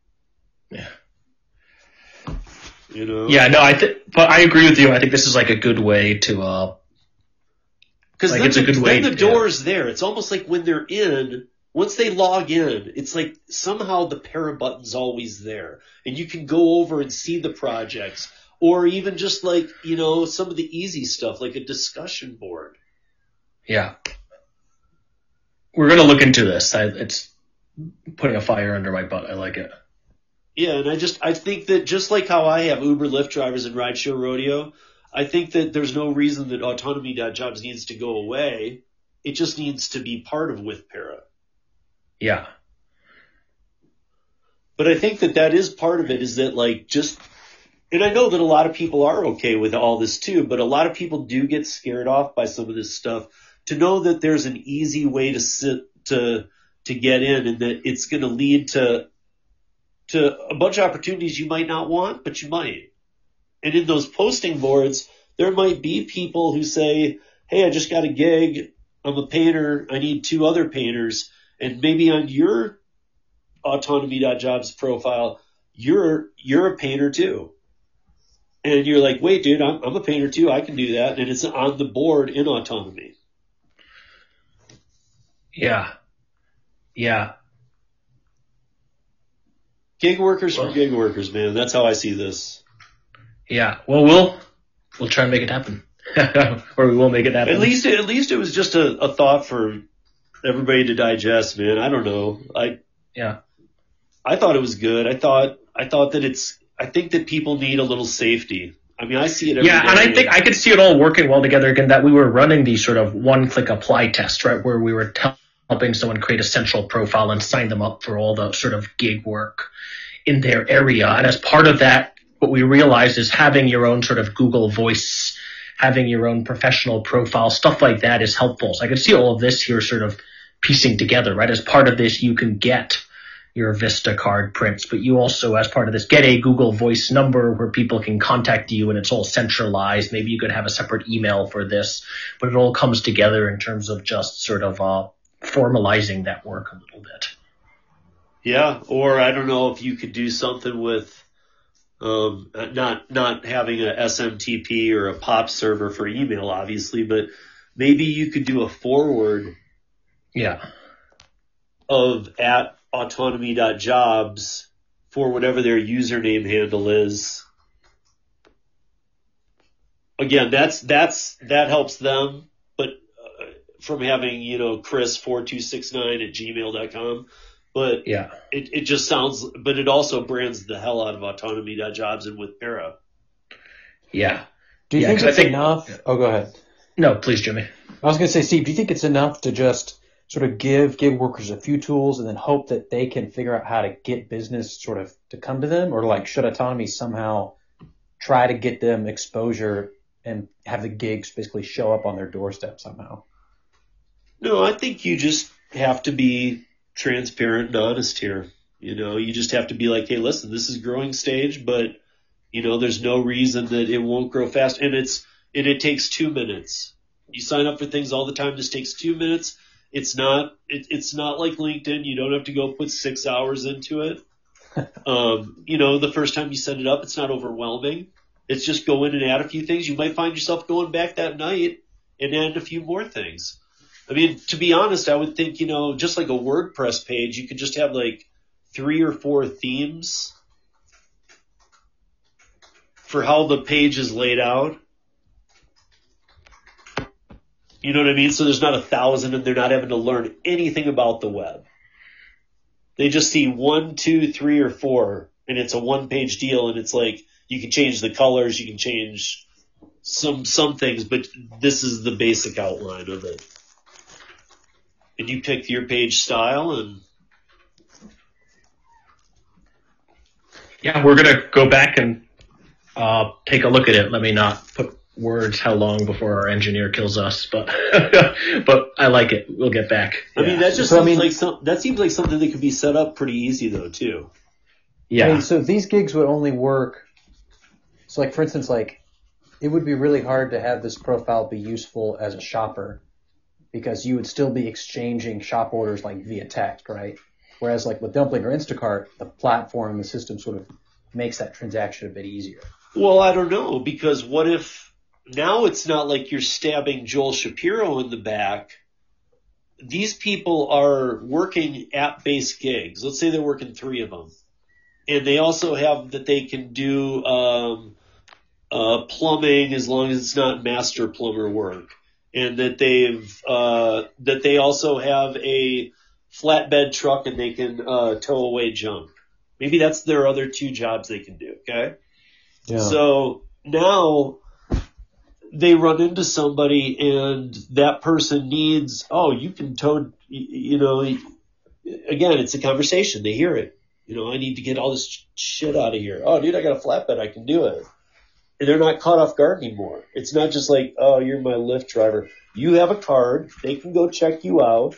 E: Yeah.
A: You know?
E: Yeah, no, I think, but I agree with you. I think this is like a good way to, uh,
A: Because
E: Like,
A: then,
E: it's a
A: the,
E: good way
A: then the door's there. It's almost like when they're in, once they log in, it's like somehow the para button's always there. And you can go over and see the projects. Or even just like, you know, some of the easy stuff, like a discussion board.
E: yeah. We're gonna look into this. I, it's putting a fire under my butt. I like it.
A: Yeah, and I just, I think that just like how I have Uber, Lyft drivers and rideshare rodeo, I think that there's no reason that autonomy.jobs needs to go away. It just needs to be part of with para.
E: Yeah.
A: But I think that that is part of it is that like just, and I know that a lot of people are okay with all this too, but a lot of people do get scared off by some of this stuff to know that there's an easy way to sit, to, to get in and that it's going to lead to, to a bunch of opportunities you might not want, but you might. And in those posting boards, there might be people who say, Hey, I just got a gig. I'm a painter. I need two other painters. And maybe on your autonomy.jobs profile, you're, you're a painter too. And you're like, wait, dude, I'm, I'm a painter too. I can do that. And it's on the board in autonomy.
E: Yeah. Yeah.
A: Gig workers
E: Well-
A: for gig workers, man. That's how I see this.
E: Yeah. Well, we'll, we'll try and make it happen. or we will make it happen.
A: At least, at least it was just a, a thought for everybody to digest, man. I don't know. I,
E: Yeah.
A: I thought it was good. I thought, I thought that it's, I think that people need a little safety. I mean, I see it every
E: Yeah, and. I think I could see it all working well together again. That we were running these sort of one-click apply tests, right, where we were helping someone create a central profile and sign them up for all the sort of gig work in their area. And as part of that, what we realized is having your own sort of Google Voice, having your own professional profile, stuff like that is helpful. So I could see all of this here sort of piecing together, right? As part of this, you can get your Vista card prints, but you also, as part of this, get a Google Voice number where people can contact you and it's all centralized. Maybe you could have a separate email for this, but it all comes together in terms of just sort of uh, formalizing that work a little bit.
A: Yeah, or I don't know if you could do something with um, not not having a SMTP or a POP server for email, obviously, but maybe you could do a forward
E: Yeah.
A: of at autonomy.jobs for whatever their username handle is. Again, that's that's that helps them, but uh, from having you know Chris four two six nine at gmail.com, but
E: Yeah.
A: it, it just sounds, but it also brands the hell out of autonomy.jobs and with Para.
E: Yeah.
F: Do you
E: Yeah,
F: think
E: 'cause I
F: it's
E: think-
F: enough? Oh, go ahead.
E: No, please, Jimmy.
F: I was going to say, Steve, do you think it's enough to just sort of give gig workers a few tools and then hope that they can figure out how to get business sort of to come to them? Or like, should autonomy somehow try to get them exposure and have the gigs basically show up on their doorstep somehow?
A: No, I think you just have to be transparent and honest here. You know, you just have to be like, hey, listen, this is growing stage, but you know, there's no reason that it won't grow fast. And it's, and it takes two minutes. You sign up for things all the time. This takes two minutes. It's not, it, it's not like LinkedIn. You don't have to go put six hours into it. um, you know, the first time you set it up, it's not overwhelming. It's just go in and add a few things. You might find yourself going back that night and add a few more things. I mean, to be honest, I would think, you know, just like a WordPress page, you could just have like three or four themes for how the page is laid out. You know what I mean? So there's not a thousand and they're not having to learn anything about the web. They just see one, two, three, or four, and it's a one page deal, and it's like you can change the colors, you can change some some things, but this is the basic outline of it. And you pick your page style and
E: Yeah, we're gonna go back and uh, take a look at it. Let me not put words how long before our engineer kills us, but but I like it. We'll get back.
A: I mean that just
F: So, I
A: seems
F: mean-
A: like some that seems like something that could be set up pretty easy though too.
E: yeah,
F: I mean, so these gigs would only work. So, like for instance, like it would be really hard to have this profile be useful as a shopper because you would still be exchanging shop orders like via text, right? Whereas like with Dumpling or Instacart, the platform, the system sort of makes that transaction a bit easier.
A: Well, I don't know because what if now it's not like you're stabbing Joel Shapiro in the back. These people are working app-based gigs. Let's say they're working three of them, and they also have that they can do um, uh, plumbing as long as it's not master plumber work, and that they've uh, that they also have a flatbed truck and they can uh, tow away junk. Maybe that's their other two jobs they can do. Okay.
F: Yeah.
A: So now they run into somebody and that person needs, oh, you can tow, you know, again, it's a conversation. They hear it. You know, I need to get all this shit out of here. Oh, dude, I got a flatbed. I can do it. And they're not caught off guard anymore. It's not just like, oh, you're my Lyft driver. You have a card. They can go check you out.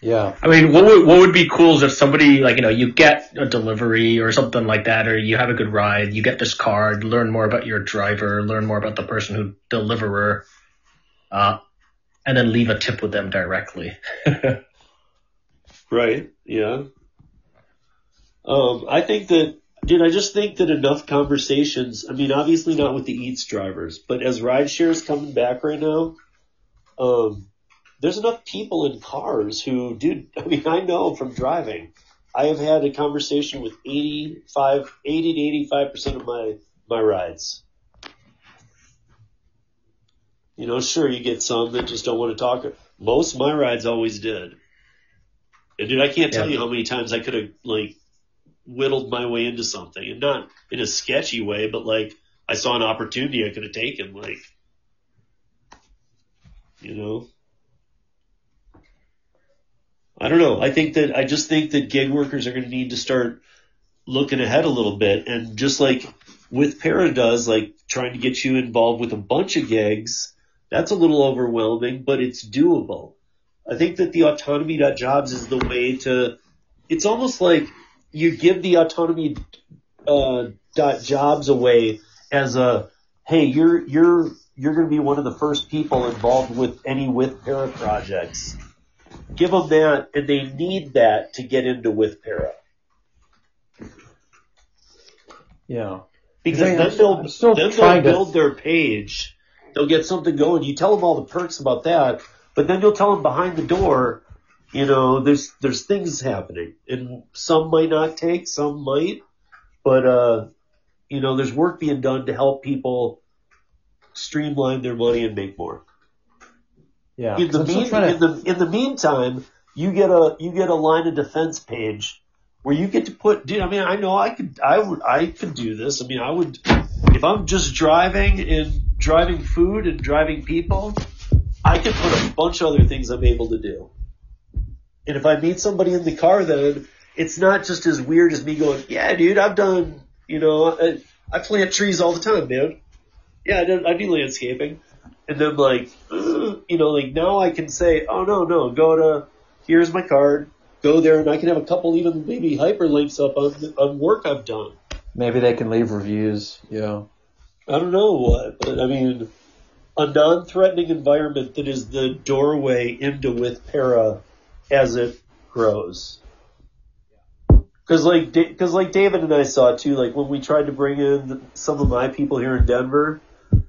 F: yeah.
E: I mean, what would what would be cool is if somebody like you know you get a delivery or something like that, or you have a good ride, you get this card, learn more about your driver, learn more about the person who deliverer, uh, and then leave a tip with them directly.
A: Right. Yeah. Um, I think that, dude, I just think that enough conversations, I mean, obviously not with the Eats drivers, but as rideshare is coming back right now, um, there's enough people in cars who, dude, I mean, I know from driving, I have had a conversation with 85, 80 to 85% of my, my rides. You know, sure, you get some that just don't want to talk. Most of my rides always did. And dude, I can't tell
E: Yeah.
A: you how many times I could have like whittled my way into something, and not in a sketchy way, but like I saw an opportunity I could have taken. Like, you know, I don't know. I think that I just think that gig workers are going to need to start looking ahead a little bit, and just like with Para does, like trying to get you involved with a bunch of gigs. That's a little overwhelming, but it's doable. I think that the autonomy.jobs is the way to, it's almost like you give the autonomy, uh, dot jobs away as a, hey, you're, you're, you're going to be one of the first people involved with any with para projects. Give them that and they need that to get into with para.
F: Yeah.
A: Because then they'll,
F: I'm still
A: then they'll
F: trying to-
A: build their page. They'll get something going. You tell them all the perks about that, but then you'll tell them behind the door, you know, there's there's things happening, and some might not take, some might, but uh, you know, there's work being done to help people streamline their money and make more.
F: Yeah.
A: In the, mean,
F: trying
A: in the in the meantime, you get a you get a line of defense page where you get to put. Dude, I mean, I know I could I would I could do this. I mean, I would if I'm just driving and driving food and driving people, I could put a bunch of other things I'm able to do. And if I meet somebody in the car, then it's not just as weird as me going, "Yeah, dude, I've done. You know, I, I plant trees all the time, man. Yeah, I do, I do landscaping." And then like, you know, like now I can say, "Oh no, no, go to here's my card." Go there, and I can have a couple even maybe hyperlinks up on on work I've done.
F: maybe they can leave reviews. Yeah.
A: I don't know what, but I mean, a non-threatening environment that is the doorway into with para as it grows. Because like, because like David and I saw too, like when we tried to bring in some of my people here in Denver,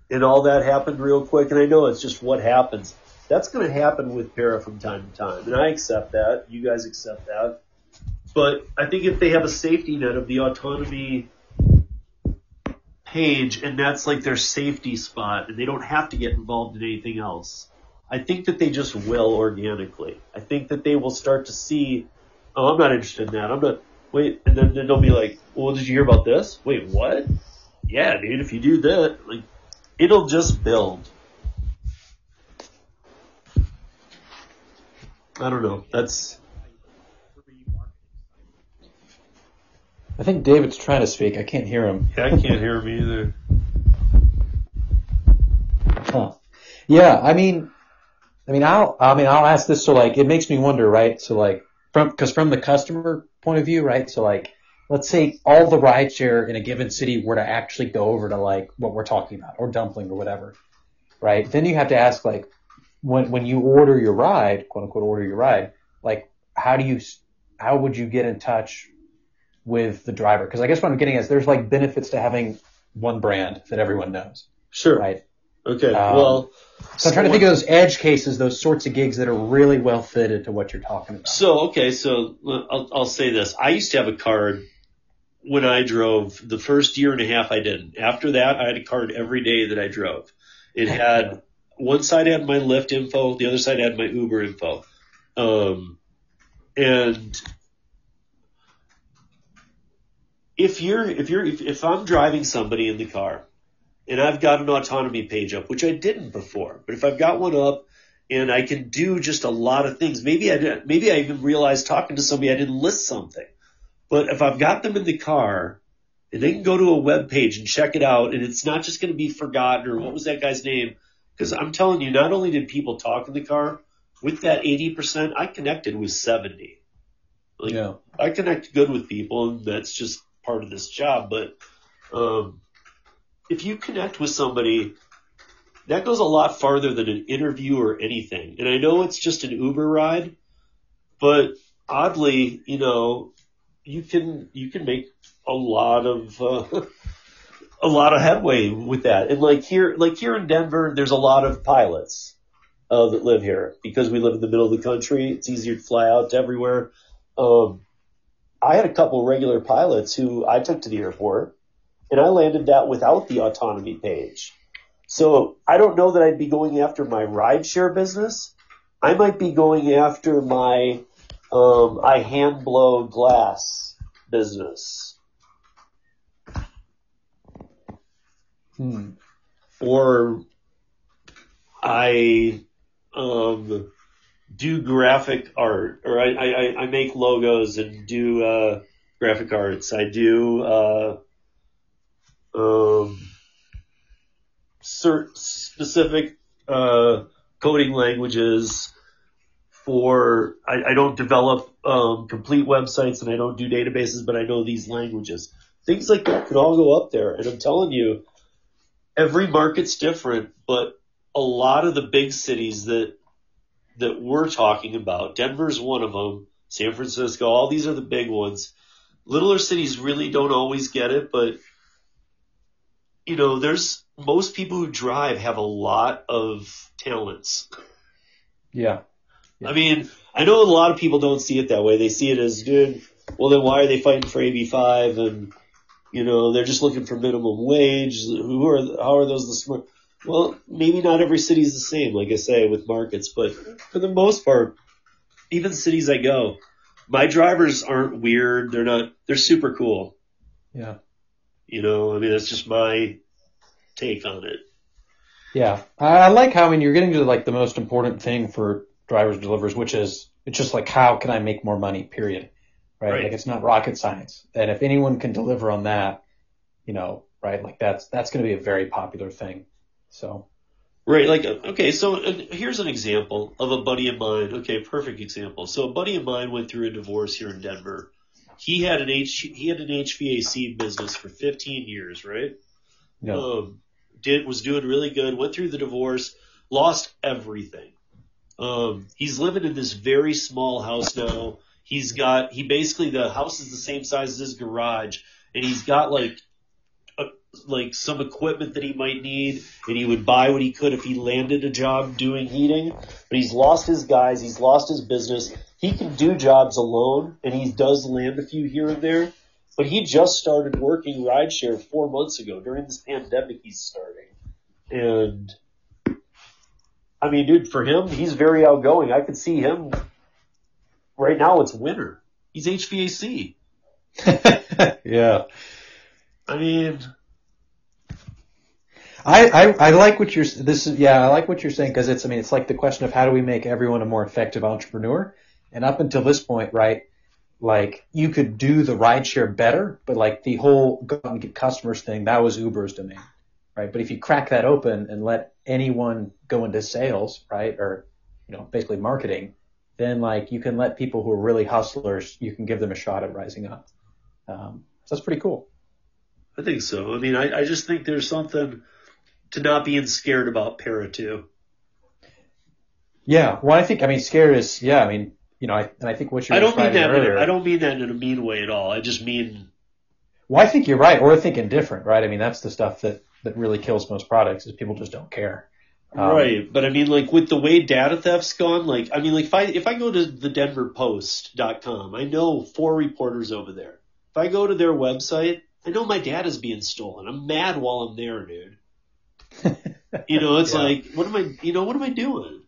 A: and all that happened real quick. And I know it's just what happens. That's going to happen with para from time to time, and I accept that. You guys accept that. But I think if they have a safety net of the autonomy page and that's like their safety spot and they don't have to get involved in anything else. I think that they just will organically. I think that they will start to see, oh, I'm not interested in that. I'm not, wait, and then, then they'll be like, well, did you hear about this? Wait, what? Yeah, dude, if you do that, like, it'll just build. I don't know. That's,
C: free marketing site.
F: I think David's trying to speak. I can't hear him.
A: Yeah, I can't hear him either.
F: Huh. Yeah, I mean, I mean, I'll, I mean, I'll ask this. So like, it makes me wonder, right? So like, from, cause from the customer point of view, right? So like, let's say all the rideshare in a given city were to actually go over to like what we're talking about or dumpling or whatever, right? Then you have to ask like, when, when you order your ride, quote unquote, order your ride, like, how do you, s- how would you get in touch with the driver? Cause I guess what I'm getting is there's like benefits to having one brand that everyone knows,
A: Sure.
F: right?
A: Okay.
F: Um,
A: well,
F: So I'm trying to think of those edge cases, those sorts of gigs that are really well fitted to what you're talking about.
A: So okay, so I'll, I'll say this: I used to have a card when I drove. The first year and a half, I didn't. After that, I had a card every day that I drove. It had one side had my Lyft info, the other side had my Uber info, um, and if you're if you're if, if I'm driving somebody in the car and I've got an autonomy page up, which I didn't before, but if I've got one up and I can do just a lot of things. Maybe I didn't, maybe I even realized talking to somebody I didn't list something. But if I've got them in the car and they can go to a web page and check it out and it's not just going to be forgotten or what was that guy's name? Because I'm telling you, not only did people talk in the car, with that 80%, I connected with 70. Like,
F: yeah.
A: I connect good with people, and that's just part of this job. But um, if you connect with somebody that goes a lot farther than an interview or anything. And I know it's just an Uber ride, but oddly, you know, you can you can make a lot of uh, a lot of headway with that. And like here, like here in Denver, there's a lot of pilots uh, that live here because we live in the middle of the country. It's easier to fly out to everywhere. Um, I had a couple regular pilots who I took to the airport, and I landed that without the autonomy page. So I don't know that I'd be going after my rideshare business. I might be going after my um, I hand blow glass business.
F: Hmm.
A: Or I um, do graphic art, or I, I, I make logos and do uh, graphic arts. I do uh, um, cert- specific uh, coding languages for. I, I don't develop um, complete websites and I don't do databases, but I know these languages. Things like that could all go up there, and I'm telling you, every market's different, but a lot of the big cities that that we're talking about, Denver's one of them, San Francisco, all these are the big ones. Littler cities really don't always get it, but you know, there's most people who drive have a lot of talents.
F: Yeah.
A: I mean, I know a lot of people don't see it that way. They see it as, dude, well then why are they fighting for AB5 and you know, they're just looking for minimum wage. Who are, how are those the smart? Well, maybe not every city is the same, like I say, with markets, but for the most part, even cities I go, my drivers aren't weird. They're not, they're super cool.
F: Yeah.
A: You know, I mean, that's just my take on it.
F: Yeah. I like how, I mean, you're getting to like the most important thing for drivers delivers, which is, it's just like, how can I make more money, period. Right?
A: Right.
F: Like it's not rocket science. And if anyone can deliver on that, you know, right, like that's, that's going to be a very popular thing. So,
A: Right, like okay, so uh, here's an example of a buddy of mine. Okay, perfect example. So a buddy of mine went through a divorce here in Denver. He had an H he had an HVAC business for 15 years, right?
F: know,
A: Um, did was doing really good. Went through the divorce, lost everything. Um, he's living in this very small house now. He's got he basically the house is the same size as his garage, and he's got like like some equipment that he might need, and he would buy what he could if he landed a job doing heating. But he's lost his guys, he's lost his business. He can do jobs alone, and he does land a few here and there. But he just started working rideshare four months ago during this pandemic. He's starting, and I mean, dude, for him, he's very outgoing. I could see him. Right now, it's winter. He's HVAC.
F: yeah.
A: I mean,
F: I, I, I like what you're, this is, yeah, I like what you're saying because it's, I mean, it's like the question of how do we make everyone a more effective entrepreneur? And up until this point, right, like you could do the rideshare better, but like the whole go and get customers thing, that was Uber's domain, right? But if you crack that open and let anyone go into sales, right, or, you know, basically marketing, then like you can let people who are really hustlers, you can give them a shot at rising up. Um, so that's pretty cool.
A: I think so. I mean, I, I just think there's something to not being scared about para too.
F: Yeah. Well, I think, I mean, scared is, yeah, I mean, you know, I, and I think what you're
A: I don't mean that.
F: Earlier.
A: a, I don't mean that in a mean way at all. I just mean
F: Well, I think you're right, or thinking different, right? I mean, that's the stuff that, that really kills most products is people just don't care. Um,
A: right. But I mean, like with the way data theft's gone, like I mean, like if I if I go to the DenverPost.com, I know four reporters over there. If I go to their website, I know my data's being stolen. I'm mad while I'm there, dude. You know, it's
F: Yeah.
A: like, what am I? You know, what am I doing?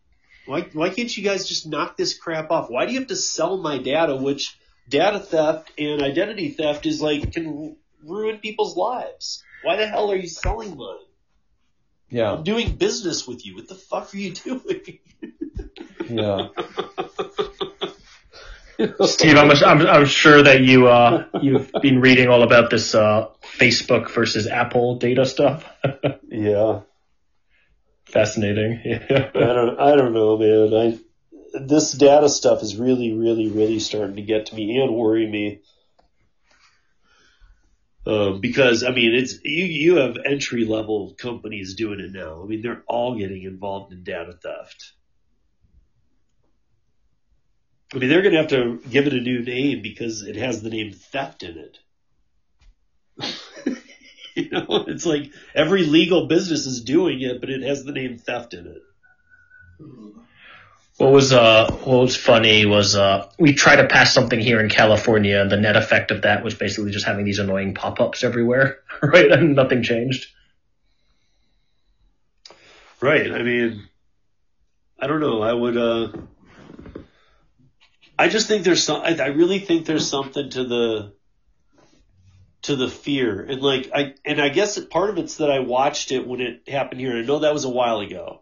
A: Why why can't you guys just knock this crap off? Why do you have to sell my data? Which data theft and identity theft is like can ruin people's lives. Why the hell are you selling mine?
F: yeah,
A: I'm doing business with you. What the fuck are you doing?
F: yeah.
E: Steve, I'm, I'm, I'm sure that you uh, you've been reading all about this uh, Facebook versus Apple data stuff.
A: yeah.
E: Fascinating. Yeah.
A: I don't I don't know, man. I this data stuff is really, really, really starting to get to me and worry me. Um, because I mean, it's you. You have entry level companies doing it now. I mean, they're all getting involved in data theft. I mean, they're going to have to give it a new name because it has the name theft in it. you know, it's like every legal business is doing it, but it has the name theft in it.
E: What was uh what was funny was uh we tried to pass something here in California and the net effect of that was basically just having these annoying pop ups everywhere. Right? And nothing changed.
A: Right. I mean, I don't know. I would, uh, I just think there's some, I, I really think there's something to the, to the fear. And like, I, and I guess part of it's that I watched it when it happened here. And I know that was a while ago,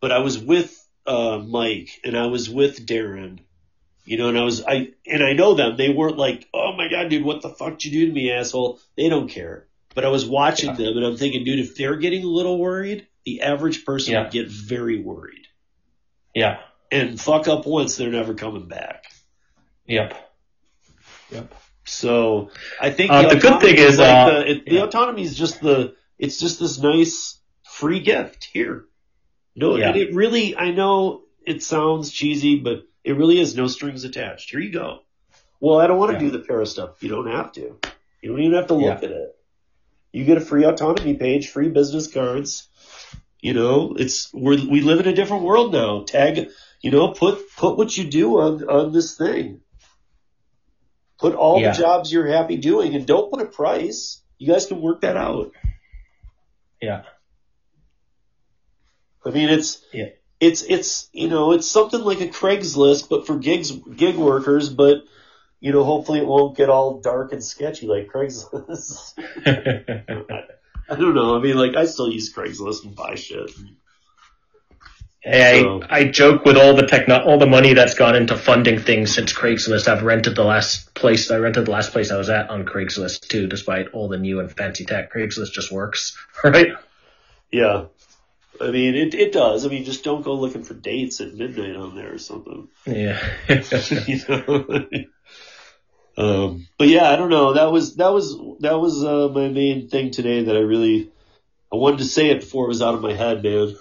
A: but I was with, uh, Mike and I was with Darren, you know, and I was, I, and I know them. They weren't like, oh my God, dude, what the fuck did you do to me, asshole? They don't care. But I was watching them and I'm thinking, dude, if they're getting a little worried, the average person
E: Yeah.
A: would get very worried.
E: Yeah.
A: And fuck up once, they're never coming back.
E: Yep. Yep.
A: So I think
E: Uh, the good thing is,
A: like
E: uh,
A: the, it, the autonomy is just the it's just this nice free gift here. No,
E: Yeah.
A: and it really I know it sounds cheesy, but it really is no strings attached. Here you go. Well, I don't want to
E: Yeah.
A: do the para stuff. You don't have to. You don't even have to look
E: Yeah.
A: at it. You get a free autonomy page, free business cards. You know, it's we're, we live in a different world now. Tag, you know, put put what you do on on this thing. Put all
E: Yeah.
A: the jobs you're happy doing, and don't put a price. You guys can work that out.
E: Yeah.
A: I mean, it's
E: Yeah.
A: it's it's you know it's something like a Craigslist, but for gigs gig workers. But you know, hopefully it won't get all dark and sketchy like Craigslist. I don't know. I mean, like I still use Craigslist and buy shit.
E: Hey,
A: So-
E: I, I joke with all the techno- all the money that's gone into funding things since Craigslist. I've rented the last place I rented the last place I was at on Craigslist too, despite all the new and fancy tech. Craigslist just works, right?
A: Yeah. I mean, it it does. I mean, just don't go looking for dates at midnight on there or something.
E: Yeah.
A: you know. um, but yeah, I don't know. That was that was that was uh, my main thing today that I really I wanted to say it before it was out of my head, man.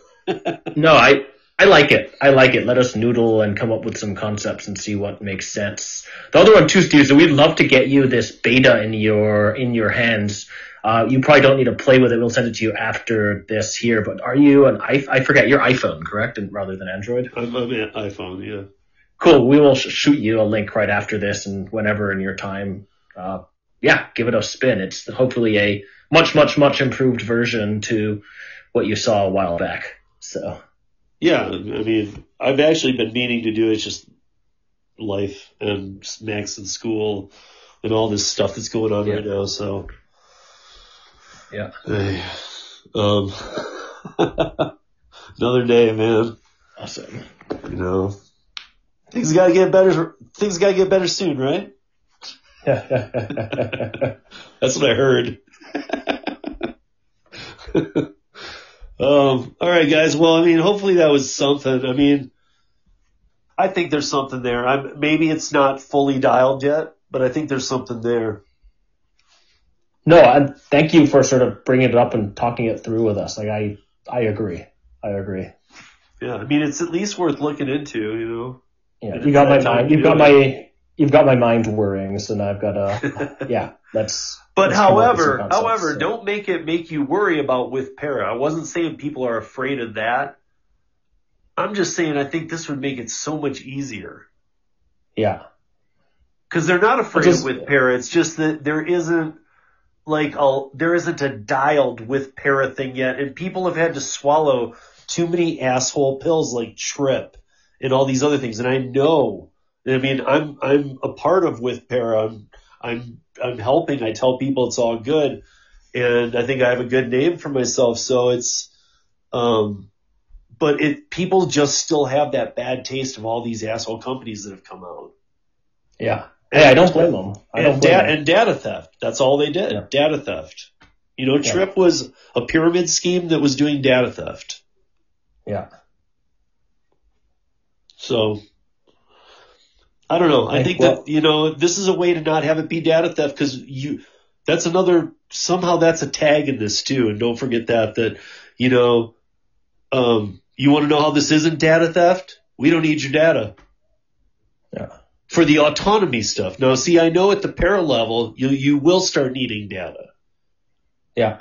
E: No, I I like it. I like it. Let us noodle and come up with some concepts and see what makes sense. The other one too, Steve. So we'd love to get you this beta in your in your hands. Uh, you probably don't need to play with it. We'll send it to you after this here. But are you an i? I forget your iPhone, correct, and rather than Android?
A: I'm, I'm at iPhone, yeah.
E: Cool. We will sh- shoot you a link right after this, and whenever in your time, uh, yeah, give it a spin. It's hopefully a much, much, much improved version to what you saw a while back. So
A: Yeah, I mean, I've actually been meaning to do it. It's just life and Max in school and all this stuff that's going on
E: Yeah.
A: right now. So,
E: yeah,
A: Hey, um, another day, man.
E: awesome.
A: You know, things gotta get better. Things gotta get better soon, right? That's what I heard. um, all right, guys. Well, I mean, hopefully that was something. I mean, I think there's something there. I'm, maybe it's not fully dialed yet, but I think there's something there.
E: no, I thank you for sort of bringing it up and talking it through with us. Like I, I agree. I agree.
A: Yeah, I mean, it's at least worth looking into. You know.
E: Yeah, you got my
A: it's that time
E: mind. You've got
A: it.
E: my. You've got my mind worrying, so now I've got a. Yeah, let's.
A: But
E: let's come up with some
A: however,
E: concepts,
A: however,
E: so.
A: don't make it make you worry about with para. I wasn't saying people are afraid of that. I'm just saying I think this would make it so much easier.
E: Yeah.
A: Because they're not afraid
E: Just-
A: of with para. It's just that there isn't like a there isn't a dialed with para thing yet, and people have had to swallow too many asshole pills like Trip and all these other things. And I know. I mean, I'm I'm a part of with para. I'm I'm I'm helping. I tell people it's all good, and I think I have a good name for myself. So it's um. But it people just still have that bad taste of all these asshole companies that have come out.
E: Yeah. Hey, I don't blame them. I don't
A: and,
E: blame
A: da-
E: them.
A: and data theft. That's all they did.
E: Yeah.
A: Data theft. You know,
E: Yeah.
A: Trip was a pyramid scheme that was doing data theft.
E: Yeah.
A: So I don't know. I think that you know this is a way to not have it be data theft because you that's another somehow that's a tag in this too. And don't forget that that you know, um, you want to know how this isn't data theft? We don't need your data
E: Yeah.
A: for the autonomy stuff. Now, see, I know at the para level you you will start needing data,
E: Yeah.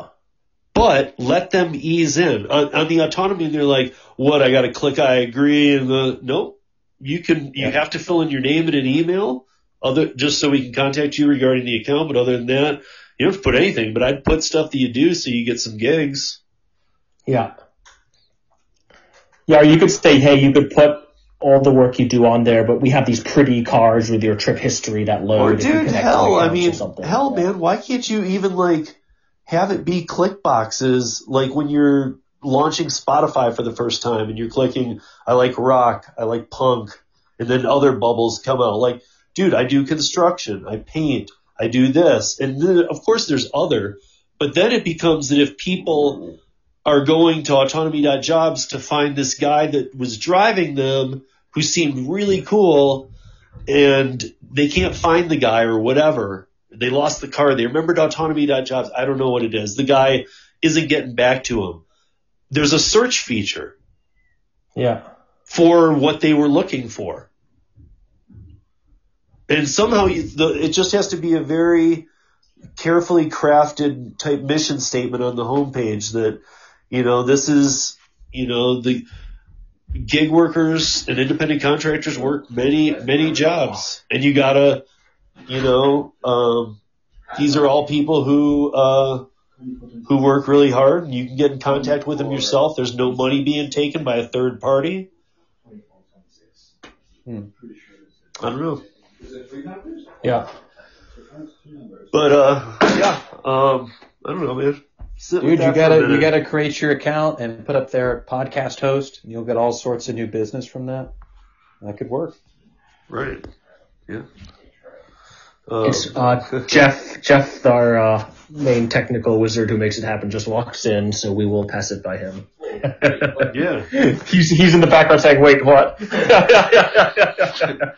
A: but let them ease in on, on the autonomy. They're like, what? I got to click I agree, and the nope. You can you
E: Yeah.
A: have to fill in your name and an email, other just so we can contact you regarding the account. But other than that, you don't have to put anything. But I'd put stuff that you do so you get some gigs.
E: Yeah. Yeah, or you could say, hey, you could put all the work you do on there, but we have these pretty cards with your trip history that load.
A: Oh,
E: or you
A: dude, hell, I
E: or
A: mean, hell,
E: Yeah.
A: man, why can't you even like have it be click boxes like when you're launching Spotify for the first time and you're clicking, I like rock, I like punk, and then other bubbles come out. Like, dude, I do construction, I paint, I do this, and then of course there's other, but then it becomes that if people are going to autonomy.jobs to find this guy that was driving them who seemed really cool and they can't find the guy or whatever. They lost the car. They remembered autonomy.jobs. I don't know what it is. The guy isn't getting back to him. There's a search feature
E: Yeah.
A: for what they were looking for. And somehow you- the, it just has to be a very carefully crafted type mission statement on the homepage that, you know, this is, you know, the gig workers and independent contractors work many, many jobs and you gotta, you know, um, these are all people who, uh, who work really hard and you can get in contact with them yourself. There's no money being taken by a third party.
F: Hmm.
A: I don't know.
E: Yeah.
A: But uh yeah, um I don't know, man. Sit
F: Dude, you gotta you gotta create your account and put up there podcast host, and you'll get all sorts of new business from that. That could work.
A: right. Yeah. Um,
E: It's uh, Jeff. Jeff, our uh, main technical wizard who makes it happen, just walks in, so we will pass it by him.
A: yeah.
E: he's he's in the background saying, "Wait, what?"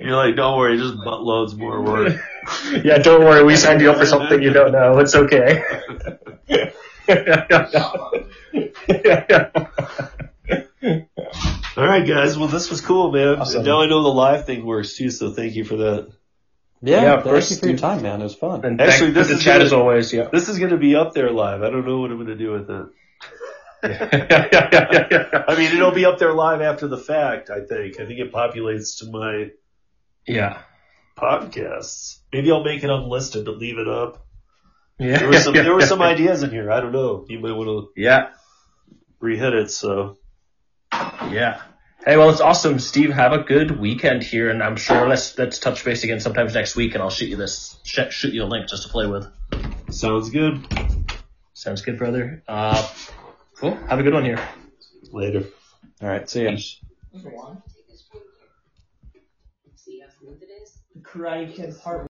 A: You're like, don't worry, just buttloads more work.
E: yeah, don't worry. We signed you up for something you don't know. It's okay.
A: All right, guys. Well, this was cool, man.
E: Awesome.
A: Now I know the live thing works too, so thank you for that.
F: Yeah,
E: Yeah, of
F: thank
E: course,
F: you for your time, man. It was fun.
E: and
A: Actually,
E: Actually,
A: this
E: the
A: is
E: chat
A: gonna-
E: as always. Yeah.
A: This is going to be up there live. I don't know what I'm going to do with it.
E: yeah.
A: I mean, it'll be up there live after the fact. I think. I think it populates to my
E: Yeah.
A: podcasts. Maybe I'll make it unlisted to leave it up.
E: Yeah.
A: There were some there were some ideas in here. I don't know. You might want to
E: Yeah.
A: re-hit it. So
E: Yeah. Hey, well, it's awesome, Steve. Have a good weekend here, and I'm sure let's let's touch base again sometimes next week, and I'll shoot you this sh- shoot you a link just to play with.
A: sounds good.
E: Sounds good, brother. Uh, cool. Have a good one here.
A: Later.
F: All right, see ya.
D: See how smooth it is?
B: Karate Kid Part